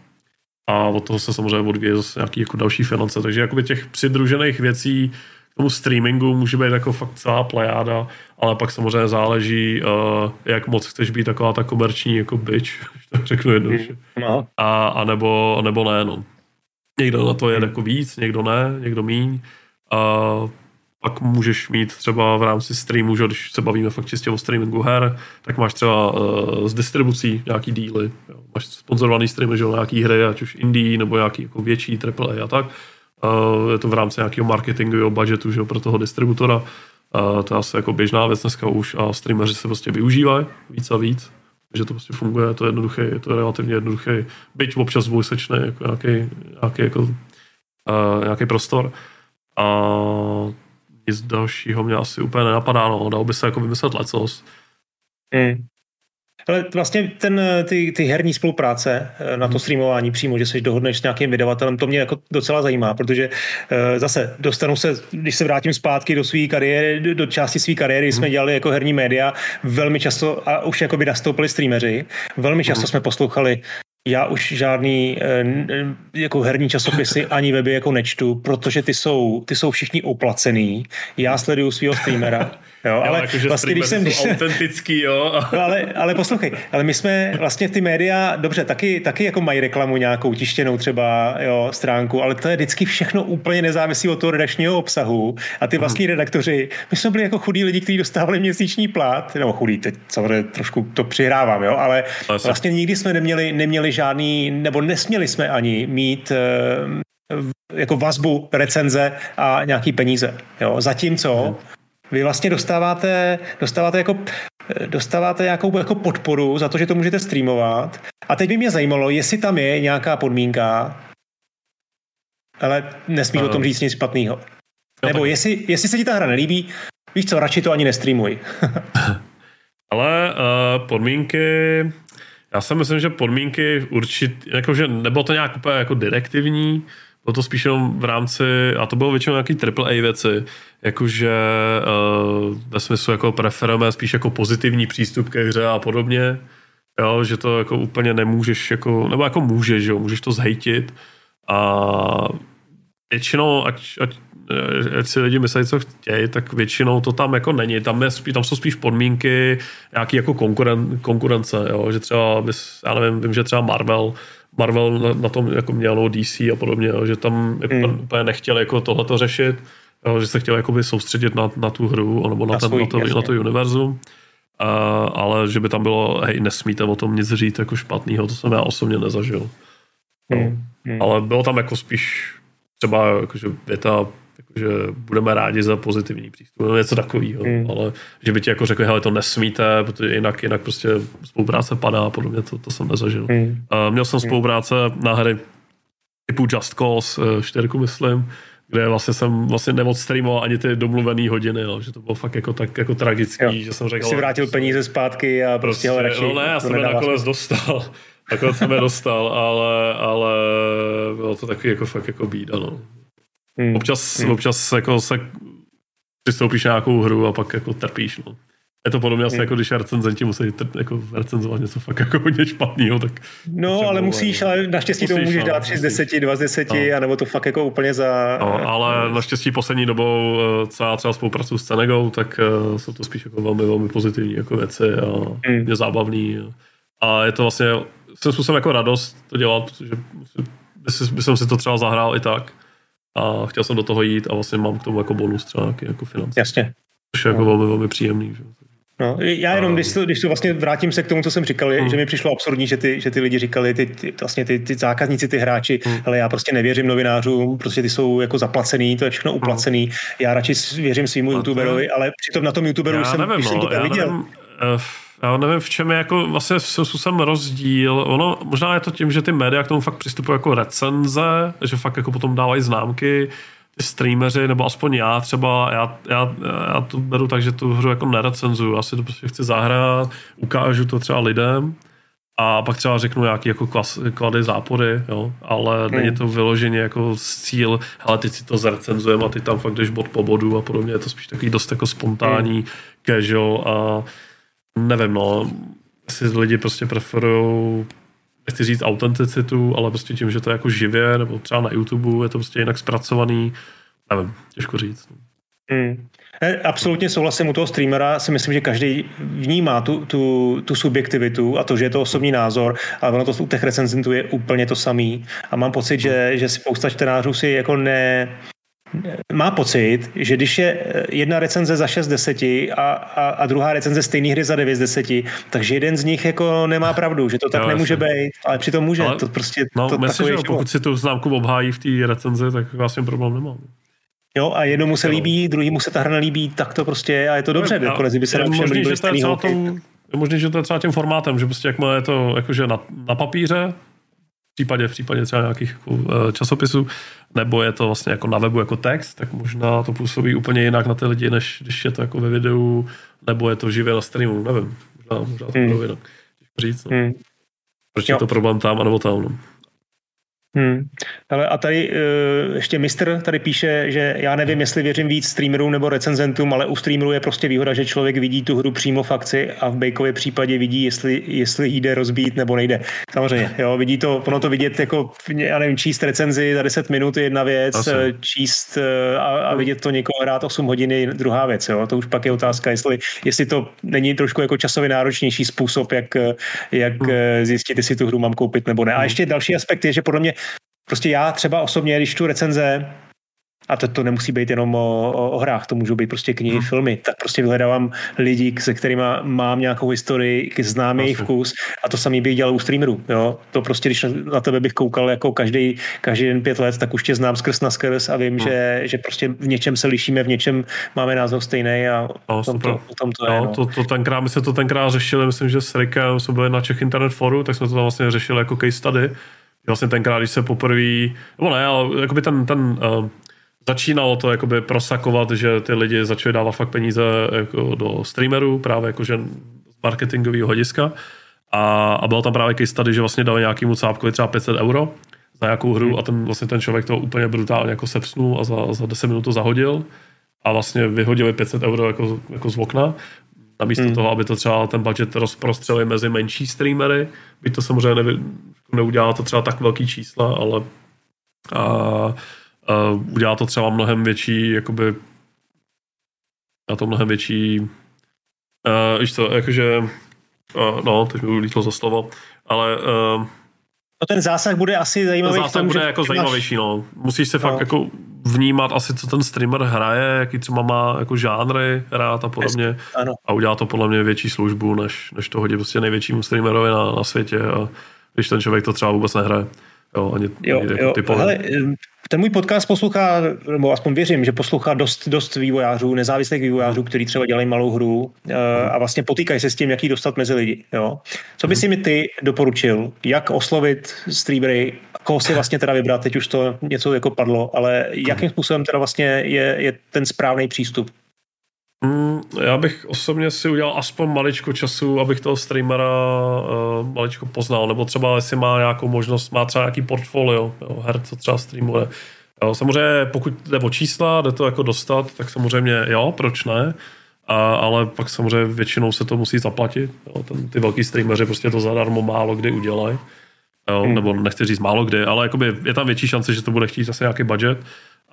A od toho se samozřejmě odvíjí zase nějaký jako další finance. Takže jakoby těch přidružených věcí k tomu streamingu může být jako fakt celá plejáda, ale pak samozřejmě záleží, uh, jak moc chceš být taková ta komerční jako bitch, [laughs] tak řeknu jednoduše. No. A, a, nebo, nebo ne, no. Někdo na to je jako víc, někdo ne, někdo míň. A pak můžeš mít třeba v rámci streamu, že když se bavíme fakt čistě o streamingu her, tak máš třeba uh, z distribucí nějaký díly. Jo. Máš sponzorovaný streamy, že nějaký hry, ať už indie nebo nějaký jako větší AAA a tak. Uh, je to v rámci nějakého marketingového budgetu že pro toho distributora. Uh, to je asi jako běžná věc dneska už a streameři se prostě využívají víc a víc že to prostě funguje, je to jednoduché, je to relativně jednoduché, byť občas dvojsečný, jako nějaký, nějaký, jako, uh, nějaký prostor. A nic dalšího mě asi úplně nenapadá, no, dalo by se jako vymyslet lecos. Mm. Ale vlastně ten, ty, ty herní spolupráce eh, na to hmm. streamování přímo, že se dohodneš s nějakým vydavatelem, to mě jako docela zajímá, protože uh, zase dostanu se, když se vrátím zpátky do své kariéry, do části své kariéry, jsme hmm. dělali jako herní média, velmi často, a už jako by nastoupili streameři, velmi často hmm. jsme poslouchali já už žádný eh, jako herní časopisy [laughs] ani weby jako nečtu, protože ty jsou, ty jsou všichni oplacený. Já sleduju svého streamera [laughs] Jo, ale jako, vlastně, když jsem, když jsem, autentický, jo. [laughs] No, ale, ale poslouchej, ale my jsme vlastně ty média, dobře, taky, taky jako mají reklamu nějakou tištěnou třeba jo, stránku, ale to je vždycky všechno úplně nezávislí od toho redakčního obsahu a ty vlastní redaktoři, my jsme byli jako chudí lidi, kteří dostávali měsíční plat, nebo chudí, teď samozřejmě trošku to přihrávám, jo, ale vlastně nikdy jsme neměli, neměli žádný, nebo nesměli jsme ani mít eh, jako vazbu, recenze a nějaký peníze. Jo. Zatímco hmm vy vlastně dostáváte, dostáváte jako dostáváte nějakou jako podporu za to, že to můžete streamovat. A teď by mě zajímalo, jestli tam je nějaká podmínka, ale nesmíš uh, o tom říct nic špatného. Nebo tak... jestli, jestli se ti ta hra nelíbí, víš co, radši to ani nestreamuj. [laughs] ale uh, podmínky, já si myslím, že podmínky určitě, jakože nebylo to nějak úplně jako direktivní, bylo to spíš jenom v rámci, a to bylo většinou nějaký AAA věci, jakože uh, ve smyslu jako preferujeme spíš jako pozitivní přístup ke hře a podobně, jo, že to jako úplně nemůžeš, jako, nebo jako můžeš, jo, můžeš to zhejtit a většinou, ať, ať, ať si lidi myslí, co chtějí, tak většinou to tam jako není. Tam, je, tam jsou spíš podmínky nějaký jako konkuren, konkurence, jo? že třeba, bys, já nevím, vím, že třeba Marvel Marvel na, na tom jako mělo DC a podobně, jo? že tam mm. úplně nechtěl jako tohleto řešit, jo? že se chtěl jakoby soustředit na, na tu hru nebo na, na, ten, svůj, na, to, na to univerzum. A, ale že by tam bylo, hej, nesmíte o tom nic říct jako špatného, to jsem já osobně nezažil. Mm. Mm. Ale bylo tam jako spíš třeba jakože věta, jakože budeme rádi za pozitivní přístup, nebo něco takového, mm. ale že by ti jako řekli, hele, to nesmíte, protože jinak, jinak prostě spolupráce padá a podobně, to, to jsem nezažil. Mm. Uh, měl jsem mm. spolupráce na hry typu Just Cause 4, eh, myslím, kde vlastně jsem vlastně nemoc streamoval ani ty domluvené hodiny, jo, že to bylo fakt jako tak jako tragický, jo. že jsem řekl... Jsi vrátil peníze zpátky a prostě, prostě ho radši... No ne, já jsem je nakonec dostal. Takhle jsem je dostal, ale, ale bylo to taky jako fakt jako bída, no. Hmm. Občas, hmm. občas jako se přistoupíš na nějakou hru a pak jako trpíš, no. Je to podobně asi, hmm. jako když recenzenti musí trp, jako recenzovat něco fakt jako hodně špatného, tak... No, ale musíš, ale naštěstí musíš, to můžeš no, dát 3 z 10, 2 z 10, no. anebo to fakt jako úplně za... No, ale naštěstí poslední dobou, eh, co já třeba spolupracuju s Cenegou, tak uh, jsou to spíš jako velmi, velmi pozitivní jako věci a hmm. je zábavný. A je to vlastně jsem způsobem jako radost to dělat, protože by jsem si to třeba zahrál i tak a chtěl jsem do toho jít a vlastně mám k tomu jako bonus třeba nějaký jako finance. Jasně. Což je jako no. velmi, velmi příjemný. Že? No, já jenom, když to, když to vlastně vrátím se k tomu, co jsem říkal, hmm. že mi přišlo absurdní, že ty, že ty lidi říkali, ty, ty, vlastně ty, ty zákazníci, ty hráči, hmm. ale já prostě nevěřím novinářům, prostě ty jsou jako zaplacený, to je všechno uplacený, hmm. já radši věřím svýmu youtuberovi, ale přitom na tom youtuberovi jsem, nevím, když no, jsem to viděl. Nevím, uh, já nevím, v čem je jako vlastně způsobem rozdíl. Ono, možná je to tím, že ty média k tomu fakt přistupují jako recenze, že fakt jako potom dávají známky, ty streameři, nebo aspoň já třeba, já, já, já to beru tak, že tu hru jako nerecenzuju, já si to prostě chci zahrát, ukážu to třeba lidem a pak třeba řeknu nějaký jako klas, klady zápory, jo, ale hmm. není to vyloženě jako cíl, ale ty si to zrecenzujeme a ty tam fakt jdeš bod po bodu a podobně, je to spíš takový dost jako spontánní, hmm. casual a nevím, no, jestli lidi prostě preferují nechci říct autenticitu, ale prostě tím, že to je jako živě, nebo třeba na YouTube je to prostě jinak zpracovaný, nevím, těžko říct. Hmm. Absolutně souhlasím u toho streamera, si myslím, že každý vnímá tu, tu, tu subjektivitu a to, že je to osobní názor, ale ono to u těch recenzentů je úplně to samý. A mám pocit, že, že spousta čtenářů si jako ne, má pocit, že když je eh, jedna recenze za 6 z 10 a, a, a druhá recenze stejné hry za 9 z 10, takže jeden z nich jako nemá pravdu, že to tak jo, nemůže jasně. být, ale přitom může. Ale, to prostě, no, to myslím, že pokud si tu známku obhájí v té recenzi, tak vlastně problém nemám. Jo, a jednomu se líbí, druhýmu se ta hra nelíbí, tak to prostě a je to dobře, nakonec by se nám všem líbily stejný Je možný, že to je třeba tím formátem, že prostě jakmile je to jakože na, na papíře, v případě, v případě třeba nějakých eh, časopisů, nebo je to vlastně jako na webu jako text, tak možná to působí úplně jinak na ty lidi, než když je to jako ve videu, nebo je to živě na streamu, nevím. Možná, možná to hmm. jinak. říct, no. hmm. Proč je to problém tam, anebo tam, no. Hmm. Ale a tady uh, ještě mistr tady píše, že já nevím, jestli věřím víc streamerům nebo recenzentům, ale u streamerů je prostě výhoda, že člověk vidí tu hru přímo v akci a v Bakeově případě vidí, jestli, jestli jde rozbít nebo nejde. Samozřejmě, jo, vidí to, ono to vidět jako, já nevím, číst recenzi za 10 minut je jedna věc, Asi. Eh, číst uh, a, a vidět to někoho hrát 8 hodin je druhá věc, jo. To už pak je otázka, jestli, jestli to není trošku jako časově náročnější způsob, jak, jak hmm. zjistit, jestli tu hru mám koupit nebo ne. A hmm. ještě další aspekt je, že podle mě Prostě já třeba osobně, když tu recenze, a to, to nemusí být jenom o, o, o hrách, to můžou být prostě knihy, hmm. filmy, tak prostě vyhledávám lidi, se kterými mám nějakou historii, znám jejich vkus a to samý bych dělal u streamerů. Jo? To prostě, když na tebe bych koukal jako každý, každý den pět let, tak už tě znám skrz na skrz a vím, hmm. že, že prostě v něčem se lišíme, v něčem máme názor stejný a no, tom to, tom to, je. No, to, to tenkrát, my jsme to tenkrát řešili, myslím, že s Rikem jsme byli na Czech Internet Foru, tak jsme to tam vlastně řešili jako case study Vlastně tenkrát, když se poprvé, nebo ne, ale jakoby ten, ten uh, začínalo to jakoby prosakovat, že ty lidi začali dávat fakt peníze jako do streamerů, právě jakože z marketingového hlediska. A, a byl tam právě case study, že vlastně dali nějakýmu cápkovi třeba 500 euro za nějakou hru a ten, vlastně ten člověk to úplně brutálně jako sepsnul a za, za 10 minut to zahodil a vlastně vyhodili 500 euro jako, jako z okna. Namísto hmm. toho, aby to třeba ten budget rozprostřeli mezi menší streamery, by to samozřejmě nevy, neudělá to třeba tak velký čísla, ale a, a udělá to třeba mnohem větší, jakoby na to mnohem větší uh, víš co, jakože uh, no, teď mi ulítlo za slovo, ale uh, No ten zásah bude asi zajímavý. Ten zásah tom, bude že jako zajímavější, no. Musíš se no. fakt jako vnímat asi, co ten streamer hraje, jaký třeba má jako žánry rád a podobně. Ano. A udělá to podle mě větší službu, než, než to hodit prostě největšímu streamerovi na, na světě. A když ten člověk to třeba vůbec nehraje. Jo, ani, jo, ani jako jo. Hele, ten můj podcast poslouchá, nebo aspoň věřím, že poslouchá dost, dost vývojářů, nezávislých vývojářů, kteří třeba dělají malou hru uh, a vlastně potýkají se s tím, jak ji dostat mezi lidi. Jo. Co by si mi ty doporučil, jak oslovit streamery, koho si vlastně teda vybrat, teď už to něco jako padlo, ale jakým způsobem teda vlastně je, je ten správný přístup? Mm, já bych osobně si udělal aspoň maličko času, abych toho streamera uh, maličko poznal, nebo třeba jestli má nějakou možnost, má třeba nějaký portfolio jo, her, co třeba streamuje. Jo, samozřejmě pokud jde o čísla, jde to jako dostat, tak samozřejmě jo, proč ne, a, ale pak samozřejmě většinou se to musí zaplatit. Jo, ten, ty velký streameři prostě to zadarmo málo kdy udělají. Jo, hmm. Nebo nechci říct málo kdy, ale jakoby je tam větší šance, že to bude chtít zase nějaký budget.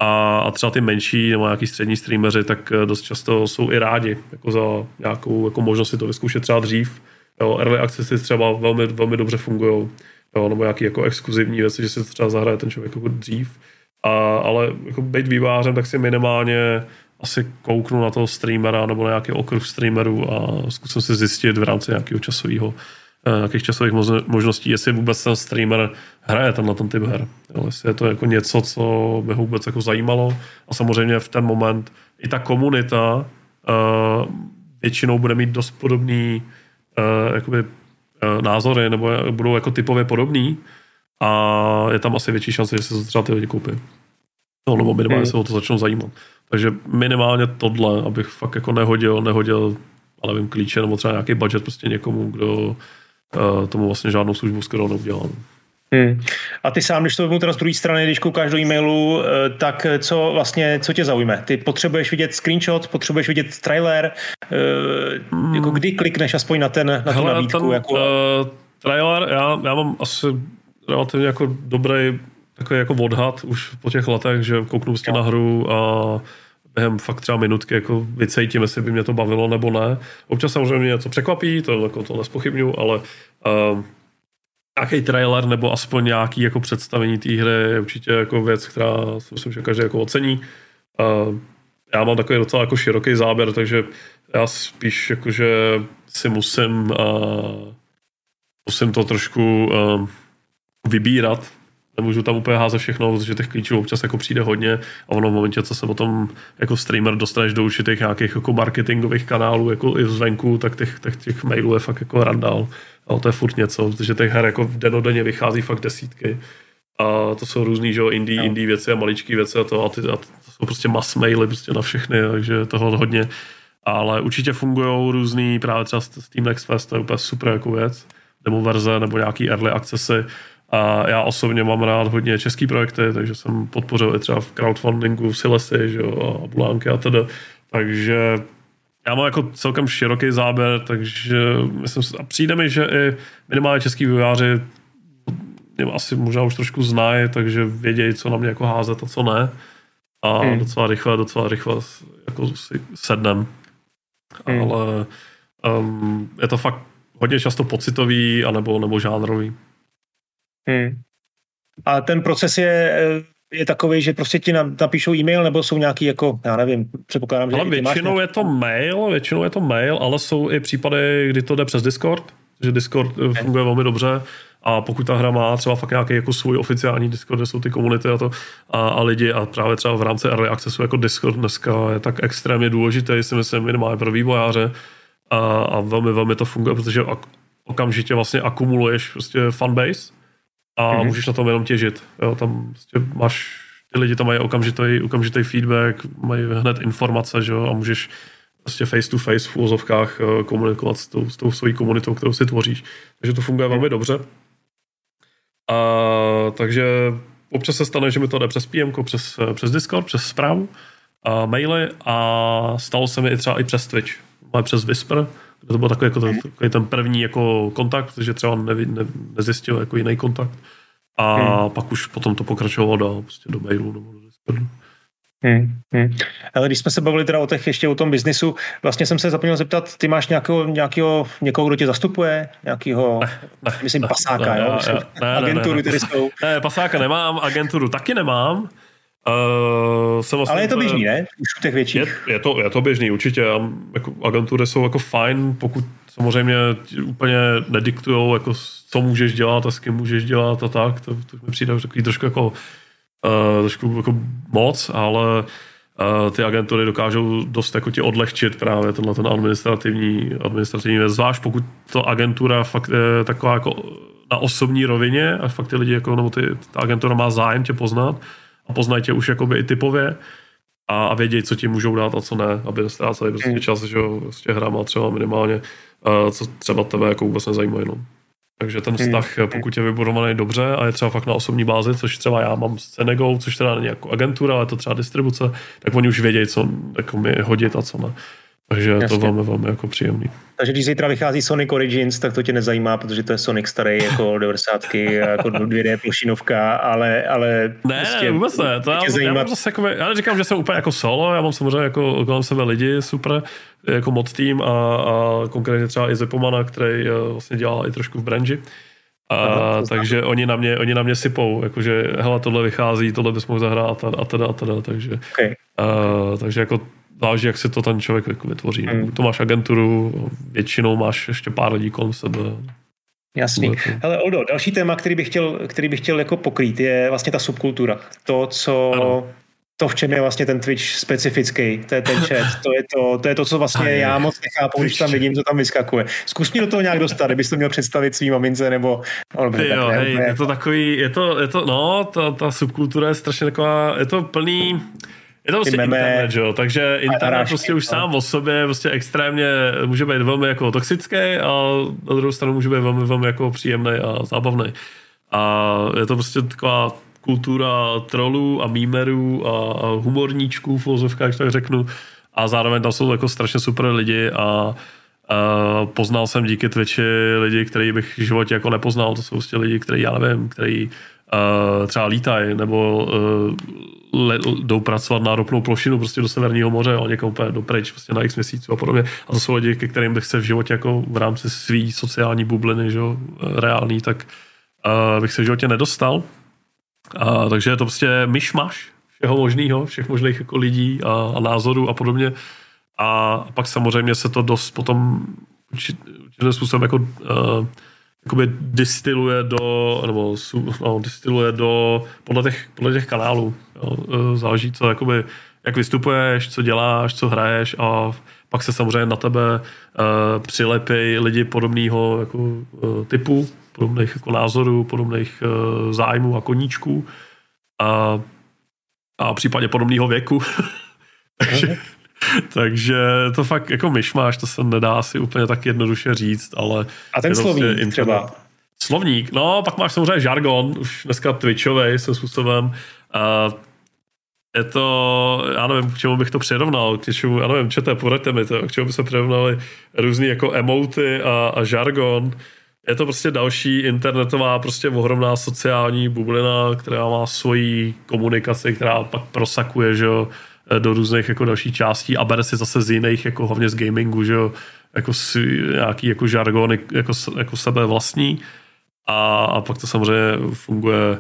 A, a třeba ty menší nebo nějaký střední streameři, tak eh, dost často jsou i rádi jako za nějakou jako možnost si to vyzkoušet třeba dřív. Jo, early accessy třeba velmi, velmi dobře fungují, nebo nějaký jako exkluzivní věci, že to třeba zahraje ten člověk jako dřív. A, ale jako být vývářem, tak si minimálně asi kouknu na toho streamera nebo na nějaký okruh streamerů a zkusím si zjistit v rámci nějakého časového Eh, nějakých časových možností, jestli vůbec ten streamer hraje ten na ten typ her. Jo, jestli je to jako něco, co by ho vůbec jako zajímalo a samozřejmě v ten moment i ta komunita uh, většinou bude mít dost podobný uh, jakoby, uh, názory nebo budou jako typově podobný a je tam asi větší šance, že se to třeba ty lidi koupí. No, nebo minimálně hmm. se o to začnou zajímat. Takže minimálně tohle, abych fakt jako nehodil, nehodil, ale vím, klíče nebo třeba nějaký budget prostě někomu, kdo tomu vlastně žádnou službu skoro neudělám. Hmm. A ty sám, když to vezmu teda z druhé strany, když koukáš do e-mailu, eh, tak co vlastně, co tě zaujme? Ty potřebuješ vidět screenshot, potřebuješ vidět trailer, hmm. jako kdy klikneš aspoň na, ten, na Hele, tu nabídku? Ten, jako... uh, trailer, já, já mám asi relativně jako dobrý takový jako odhad už po těch letech, že kouknu prostě no. na hru a během fakt třeba minutky jako vycejtím, jestli by mě to bavilo nebo ne. Občas samozřejmě mě něco překvapí, to, jako to nespochybnu, ale uh, nějaký trailer nebo aspoň nějaký jako představení té hry je určitě jako věc, která myslím, že každý jako ocení. Uh, já mám takový docela jako široký záběr, takže já spíš jakože si musím uh, musím to trošku uh, vybírat, nemůžu tam úplně házet všechno, protože těch klíčů občas jako přijde hodně a ono v momentě, co se potom jako streamer dostaneš do určitých nějakých jako marketingových kanálů jako i zvenku, tak těch, těch, těch mailů je fakt jako randál. Ale to je furt něco, protože těch her jako denodenně vychází fakt desítky. A to jsou různý, že jo, indie, no. indie věci a maličké věci a to, a, ty, a to jsou prostě mass maily prostě na všechny, takže toho hodně. Ale určitě fungují různý, právě třeba Steam Next Fest, to je úplně super jako věc, demo verze nebo nějaký early accessy, a já osobně mám rád hodně český projekty, takže jsem podpořil i třeba v crowdfundingu Silesy, že jo, a Bulánky a tedy. Takže já mám jako celkem široký záběr, takže myslím, a přijde mi, že i minimálně český vývojáři asi možná už trošku znají, takže vědějí, co na mě jako házet a co ne. A hmm. docela rychle, docela rychle jako si sednem. Hmm. Ale um, je to fakt hodně často pocitový anebo, nebo žánrový. Hmm. A ten proces je, eh, je takový, že prostě ti napíšou e-mail, nebo jsou nějaký jako, já nevím, předpokládám, že ale většinou máš... je to mail, většinou je to mail, ale jsou i případy, kdy to jde přes Discord, že Discord. Eh, funguje velmi dobře a pokud ta hra má třeba fakt nějaký jako svůj oficiální Discord, kde jsou ty komunity a to a, a lidi a právě třeba v rámci Early Accessu jako Discord dneska je tak extrémně důležitý, si myslím, minimálně pro vývojáře a, a velmi, velmi to funguje, protože okamžitě vlastně akumuluješ prostě fanbase a mm-hmm. můžeš na tom jenom těžit. Jo, tam prostě máš, ty lidi tam mají okamžitý, okamžitý feedback, mají hned informace, že jo, a můžeš prostě face to face v úvozovkách eh, komunikovat s tou, s tou svojí komunitou, kterou si tvoříš. Takže to funguje velmi dobře. A, takže občas se stane, že mi to jde přes PM, přes, přes Discord, přes zprávu, a maily a stalo se mi i třeba i přes Twitch, ale přes Whisper, to byl takový, jako ten, takový ten první jako kontakt, že třeba ne, ne, nezjistil jako jiný kontakt. A hmm. pak už potom to pokračovalo dál, prostě do mailu nebo do Discordu. Hmm, hmm. Ale když jsme se bavili teda o těch ještě o tom biznisu, vlastně jsem se zapomněl zeptat, ty máš nějakého, nějakého někoho, kdo tě zastupuje? Nějakého, ne, ne, myslím, ne, pasáka, ne, jo? Ne, ne, agenturu, ne, ne, ne. jsou. Ne, pasáka nemám, agenturu taky nemám. Uh, vlastně Ale je to běžný, ne? Už u těch větších. Je, je, to, je to běžný, určitě. Jako agentury jsou jako fajn, pokud samozřejmě úplně nediktujou, jako co můžeš dělat a s kým můžeš dělat a tak. To, to mi přijde takový trošku jako uh, trošku jako moc, ale uh, ty agentury dokážou dost jako ti odlehčit právě tenhle ten administrativní, administrativní věc, zvlášť pokud to agentura fakt je taková jako na osobní rovině a fakt ty lidi jako, nebo ty, ta agentura má zájem tě poznat a poznají tě už jakoby i typově a, a vědět, co ti můžou dát a co ne, aby nestráceli prostě hmm. čas, že jo, prostě hrama třeba minimálně, uh, co třeba tebe jako vůbec nezajímají, no. Takže ten hmm. vztah, hmm. pokud je vybudovaný dobře a je třeba fakt na osobní bázi, což třeba já mám s Cenegou, což teda není jako agentura, ale to třeba distribuce, tak oni už vědějí, co jako mi hodit a co ne. Takže Jasně. to velmi, velmi jako příjemný. Takže když zítra vychází Sonic Origins, tak to tě nezajímá, protože to je Sonic starý jako [laughs] 90 jako 2D plošinovka, ale, ale ne, prostě ne, vůbec ne. To já, já, mám zase jako, já neříkám, že jsem úplně jako solo, já mám samozřejmě jako kolem sebe lidi super, jako mod tým a, a konkrétně třeba i Zepomana, který eh, vlastně dělal i trošku v branži. A, Aha, takže oni na, mě, oni na mě sypou, jakože hele, tohle vychází, tohle bys mohl zahrát a, a teda a teda, takže, okay. a, takže jako záleží, jak si to ten člověk jako vytvoří. Hmm. To máš agenturu, většinou máš ještě pár lidí kolem sebe. Jasný. Hele, Oldo, další téma, který bych chtěl, který bych chtěl jako pokrýt, je vlastně ta subkultura. To, co ano to, v čem je vlastně ten Twitch specifický, to je ten chat, to je to, to, je to co vlastně Aj, já moc nechápu, když tam vidím, co tam vyskakuje. Zkus mě do toho nějak dostat, kdybys to měl představit svým mamince, nebo... Oh, Ty jo, hej, je to takový, je to, je to no, ta, ta subkultura je strašně taková, je to plný, je to prostě meme, internet, jo? takže internet prostě už no. sám o sobě prostě extrémně může být velmi jako toxický a na druhou stranu může být velmi, velmi jako příjemný a zábavný. A je to prostě taková kultura trolů a mímerů a, a humorníčků v vozovkách, tak řeknu. A zároveň tam jsou jako strašně super lidi a a poznal jsem díky Twitchi lidi, který bych v životě jako nepoznal. To jsou prostě lidi, kteří, já nevím, který uh, třeba lítají nebo uh, le, jdou pracovat na ropnou plošinu prostě do Severního moře, a někam úplně do pryč, prostě na x měsíců a podobně. A to jsou lidi, ke kterým bych se v životě jako v rámci svý sociální bubliny, že, reálný, tak uh, bych se v životě nedostal. A, takže je to prostě myšmaš všeho možného, všech možných jako lidí a, a názorů a podobně. A pak samozřejmě se to dost potom určitým způsobem jako uh, jakoby distiluje do, nebo no, distiluje do, podle těch, podle těch kanálů. Jo. E, záleží, co, jakoby, jak vystupuješ, co děláš, co hraješ a pak se samozřejmě na tebe uh, přilepí lidi podobného jako, uh, typu, podobných jako názorů, podobných uh, zájmů a koníčků a, a případně podobného věku. [laughs] takže, [laughs] takže to fakt jako myšmáš, to se nedá si úplně tak jednoduše říct, ale... A ten slovník prostě třeba? Slovník, no, pak máš samozřejmě žargon, už dneska twitchový se způsobem. A je to, já nevím, k čemu bych to přirovnal, k čemu, já nevím, čete, poraďte mi to, k čemu by se přirovnali různý jako emoty a, a žargon je to prostě další internetová, prostě ohromná sociální bublina, která má svoji komunikaci, která pak prosakuje, že jo, do různých jako dalších částí a bere si zase z jiných, jako hlavně z gamingu, že jo, jako si, nějaký jako žargony, jako, jako sebe vlastní a, a pak to samozřejmě funguje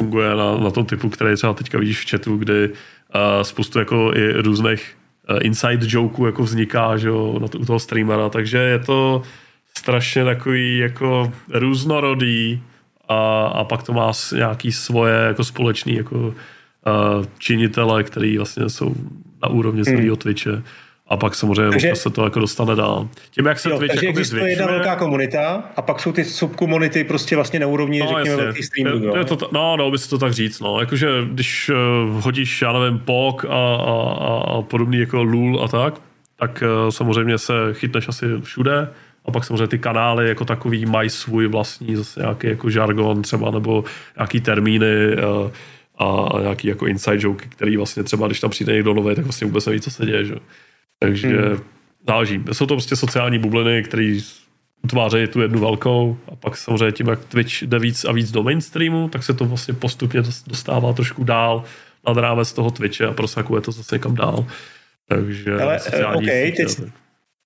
funguje na, na tom typu, který třeba teďka vidíš v chatu, kdy uh, spoustu jako i různých uh, inside jokeů jako vzniká, že jo, na to, u toho streamera, takže je to strašně takový jako různorodý a, a pak to má nějaký svoje jako společný jako činitele, který vlastně jsou na úrovni celého hmm. Twitche a pak samozřejmě takže, se to jako dostane dál. Tím, jak se jo, Twitch takže existuje zvětšuje, jedna velká komunita a pak jsou ty subkomunity prostě vlastně na úrovni, no, řekněme, velkých streamů. Je, je to, no, no, by se to tak říct, no. Jakože, když uh, hodíš, já nevím, POK a, a, a, a podobný jako LUL a tak, tak uh, samozřejmě se chytneš asi všude a pak samozřejmě ty kanály jako takový mají svůj vlastní zase nějaký jako žargon třeba nebo nějaký termíny uh, a nějaký jako inside joke, který vlastně třeba, když tam přijde někdo nový, tak vlastně vůbec neví, co se děje. Že? Takže hmm. záleží. Jsou to prostě sociální bubliny, které utvářejí tu jednu velkou a pak samozřejmě tím, jak Twitch jde víc a víc do mainstreamu, tak se to vlastně postupně dostává trošku dál nad rámec toho Twitche a prosakuje to zase někam dál. Takže Ale, sociální okay, teď,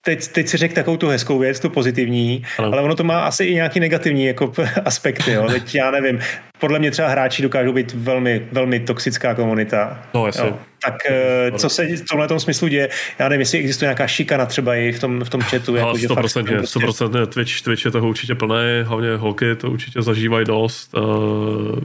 teď, teď si řekl takovou tu hezkou věc, tu pozitivní, ano. ale ono to má asi i nějaký negativní jako [laughs] aspekty. Jo. Teď já nevím, podle mě třeba hráči dokážou být velmi, velmi toxická komunita. No, jasně. Jo. Tak eh, co se v tomhle tom smyslu děje? Já nevím, jestli existuje nějaká šikana třeba i v tom, v tom chatu. No, jako, 100%, fakt, 100%, prostě... Twitch, Twitch je toho určitě plný, hlavně holky to určitě zažívají dost. Uh,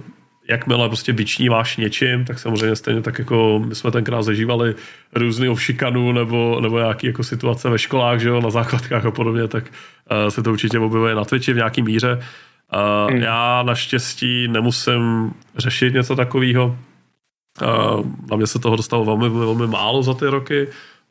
jakmile prostě vyčníváš něčím, tak samozřejmě stejně tak jako my jsme tenkrát zažívali různý šikanu nebo, nebo nějaký jako situace ve školách, že jo, na základkách a podobně, tak uh, se to určitě objevuje na Twitchi v nějaký míře. Uh, hmm. Já naštěstí nemusím řešit něco takového. Uh, na mě se toho dostalo velmi, velmi málo za ty roky,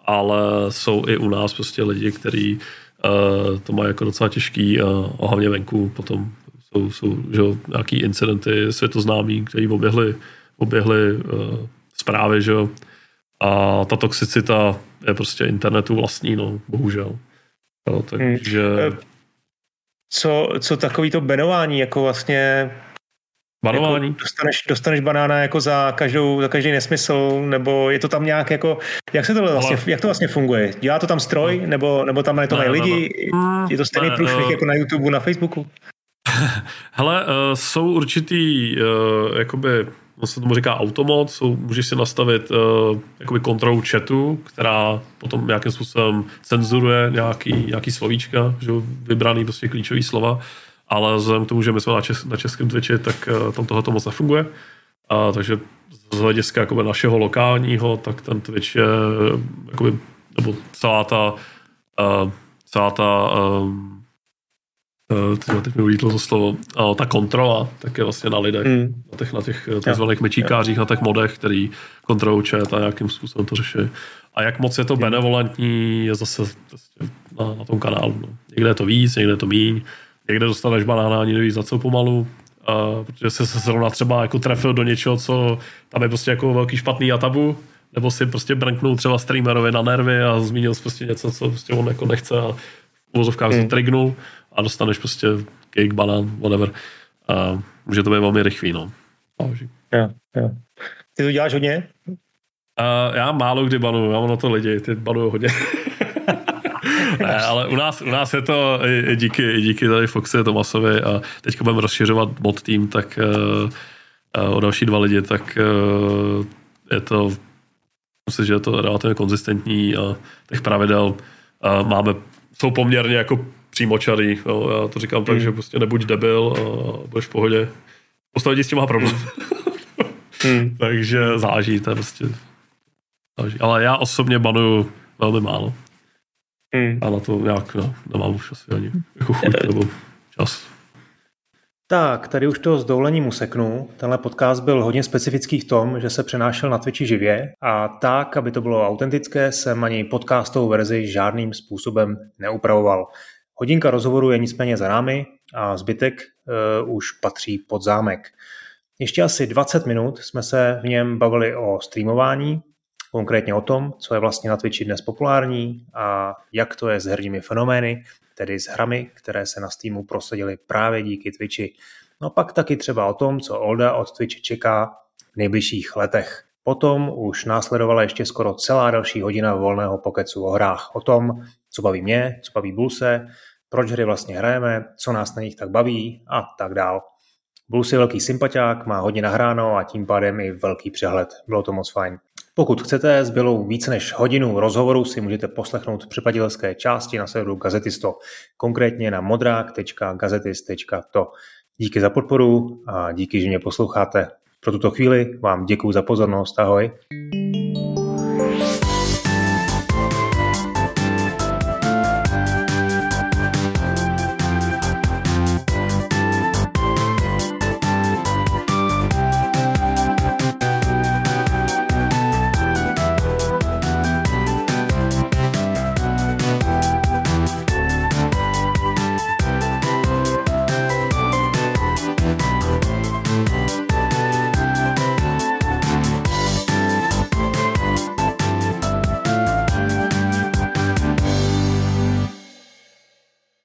ale jsou i u nás prostě lidi, kteří uh, to mají jako docela těžký uh, a hlavně venku potom jsou, jsou že jo, nějaký incidenty světoznámý, které oběhly, oběhly uh, zprávy, že jo. A ta toxicita je prostě internetu vlastní, no, bohužel. Jo, takže... Hmm. Co, co takový to benování, jako vlastně Banování? Jako dostaneš, dostaneš banána jako za, každou, za každý nesmysl, nebo je to tam nějak jako, jak se to vlastně, Ale... jak to vlastně funguje? Dělá to tam stroj, no. nebo, nebo tam na to ne, mají lidi? Ne, ne. Je to stejný ne, průšvih ne, jako na YouTube, na Facebooku? [laughs] Hele, uh, jsou určitý, uh, jakoby, no se tomu říká automod, jsou, můžeš si nastavit uh, jakoby kontrolu chatu, která potom nějakým způsobem cenzuruje nějaký, nějaký slovíčka, že vybraný prostě klíčový slova, ale vzhledem k tomu, že my jsme na, čes, na českém Twitchi, tak uh, tam tohle moc nefunguje. Uh, takže z hlediska jakoby našeho lokálního, tak ten Twitch je, jakoby, nebo celá ta, uh, celá ta um, uh, teď mi ulítlo to slovo, uh, ta kontrola, tak je vlastně na lidech, mm. na těch, na těch eh, takzvaných mečíkářích, na těch modech, který kontrolují chat a nějakým způsobem to řeší. A jak moc je to benevolentní, je zase prostě na, na tom kanálu. No. Někde je to víc, někde je to míň, někde dostaneš banána ani nevíš za co pomalu, uh, protože se zrovna třeba jako trefil do něčeho, co tam je prostě jako velký špatný a tabu, nebo si prostě brnknul třeba streamerovi na nervy a zmínil prostě něco, co prostě on jako nechce a v uvozovkách hmm. trignul a dostaneš prostě cake, banán, whatever. A může to být velmi rychlý, no. Jo, jo. Ty to děláš hodně? Uh, já málo kdy banuju, já mám na to lidi, ty banuju hodně. [laughs] ne, ale u nás, u nás je to i díky, i díky tady Foxy Tomasovi a teď budeme rozšiřovat mod tým, tak uh, uh, o další dva lidi, tak uh, je to myslím, že je to relativně konzistentní a těch pravidel uh, máme, jsou poměrně jako přímočarý. Jo. Já to říkám mm. tak, hmm. že prostě nebuď debil a budeš v pohodě. Postavit s tím má problém. [laughs] mm. Takže záží, to je prostě záží. Ale já osobně banuju velmi málo. Mm. A na to nějak no, nemám už asi ani jako chuť nebo čas. Tak, tady už to s dovolením useknu. Tenhle podcast byl hodně specifický v tom, že se přenášel na Twitchi živě a tak, aby to bylo autentické, jsem ani podcastovou verzi žádným způsobem neupravoval. Hodinka rozhovoru je nicméně za námi a zbytek uh, už patří pod zámek. Ještě asi 20 minut jsme se v něm bavili o streamování, konkrétně o tom, co je vlastně na Twitchi dnes populární a jak to je s herními fenomény, tedy s hrami, které se na Steamu prosadily právě díky Twitchi. No pak taky třeba o tom, co Olda od Twitchi čeká v nejbližších letech. Potom už následovala ještě skoro celá další hodina volného pokecu o hrách. O tom, co baví mě, co baví Bulse, proč hry vlastně hrajeme, co nás na nich tak baví a tak dál. Bulls je velký sympatiák, má hodně nahráno a tím pádem i velký přehled. Bylo to moc fajn. Pokud chcete zbylou více než hodinu rozhovoru si můžete poslechnout v přeplatitelské části na serveru Gazetisto, konkrétně na modrák.gazetist.to. Díky za podporu a díky, že mě posloucháte. Pro tuto chvíli vám děkuji za pozornost. Ahoj.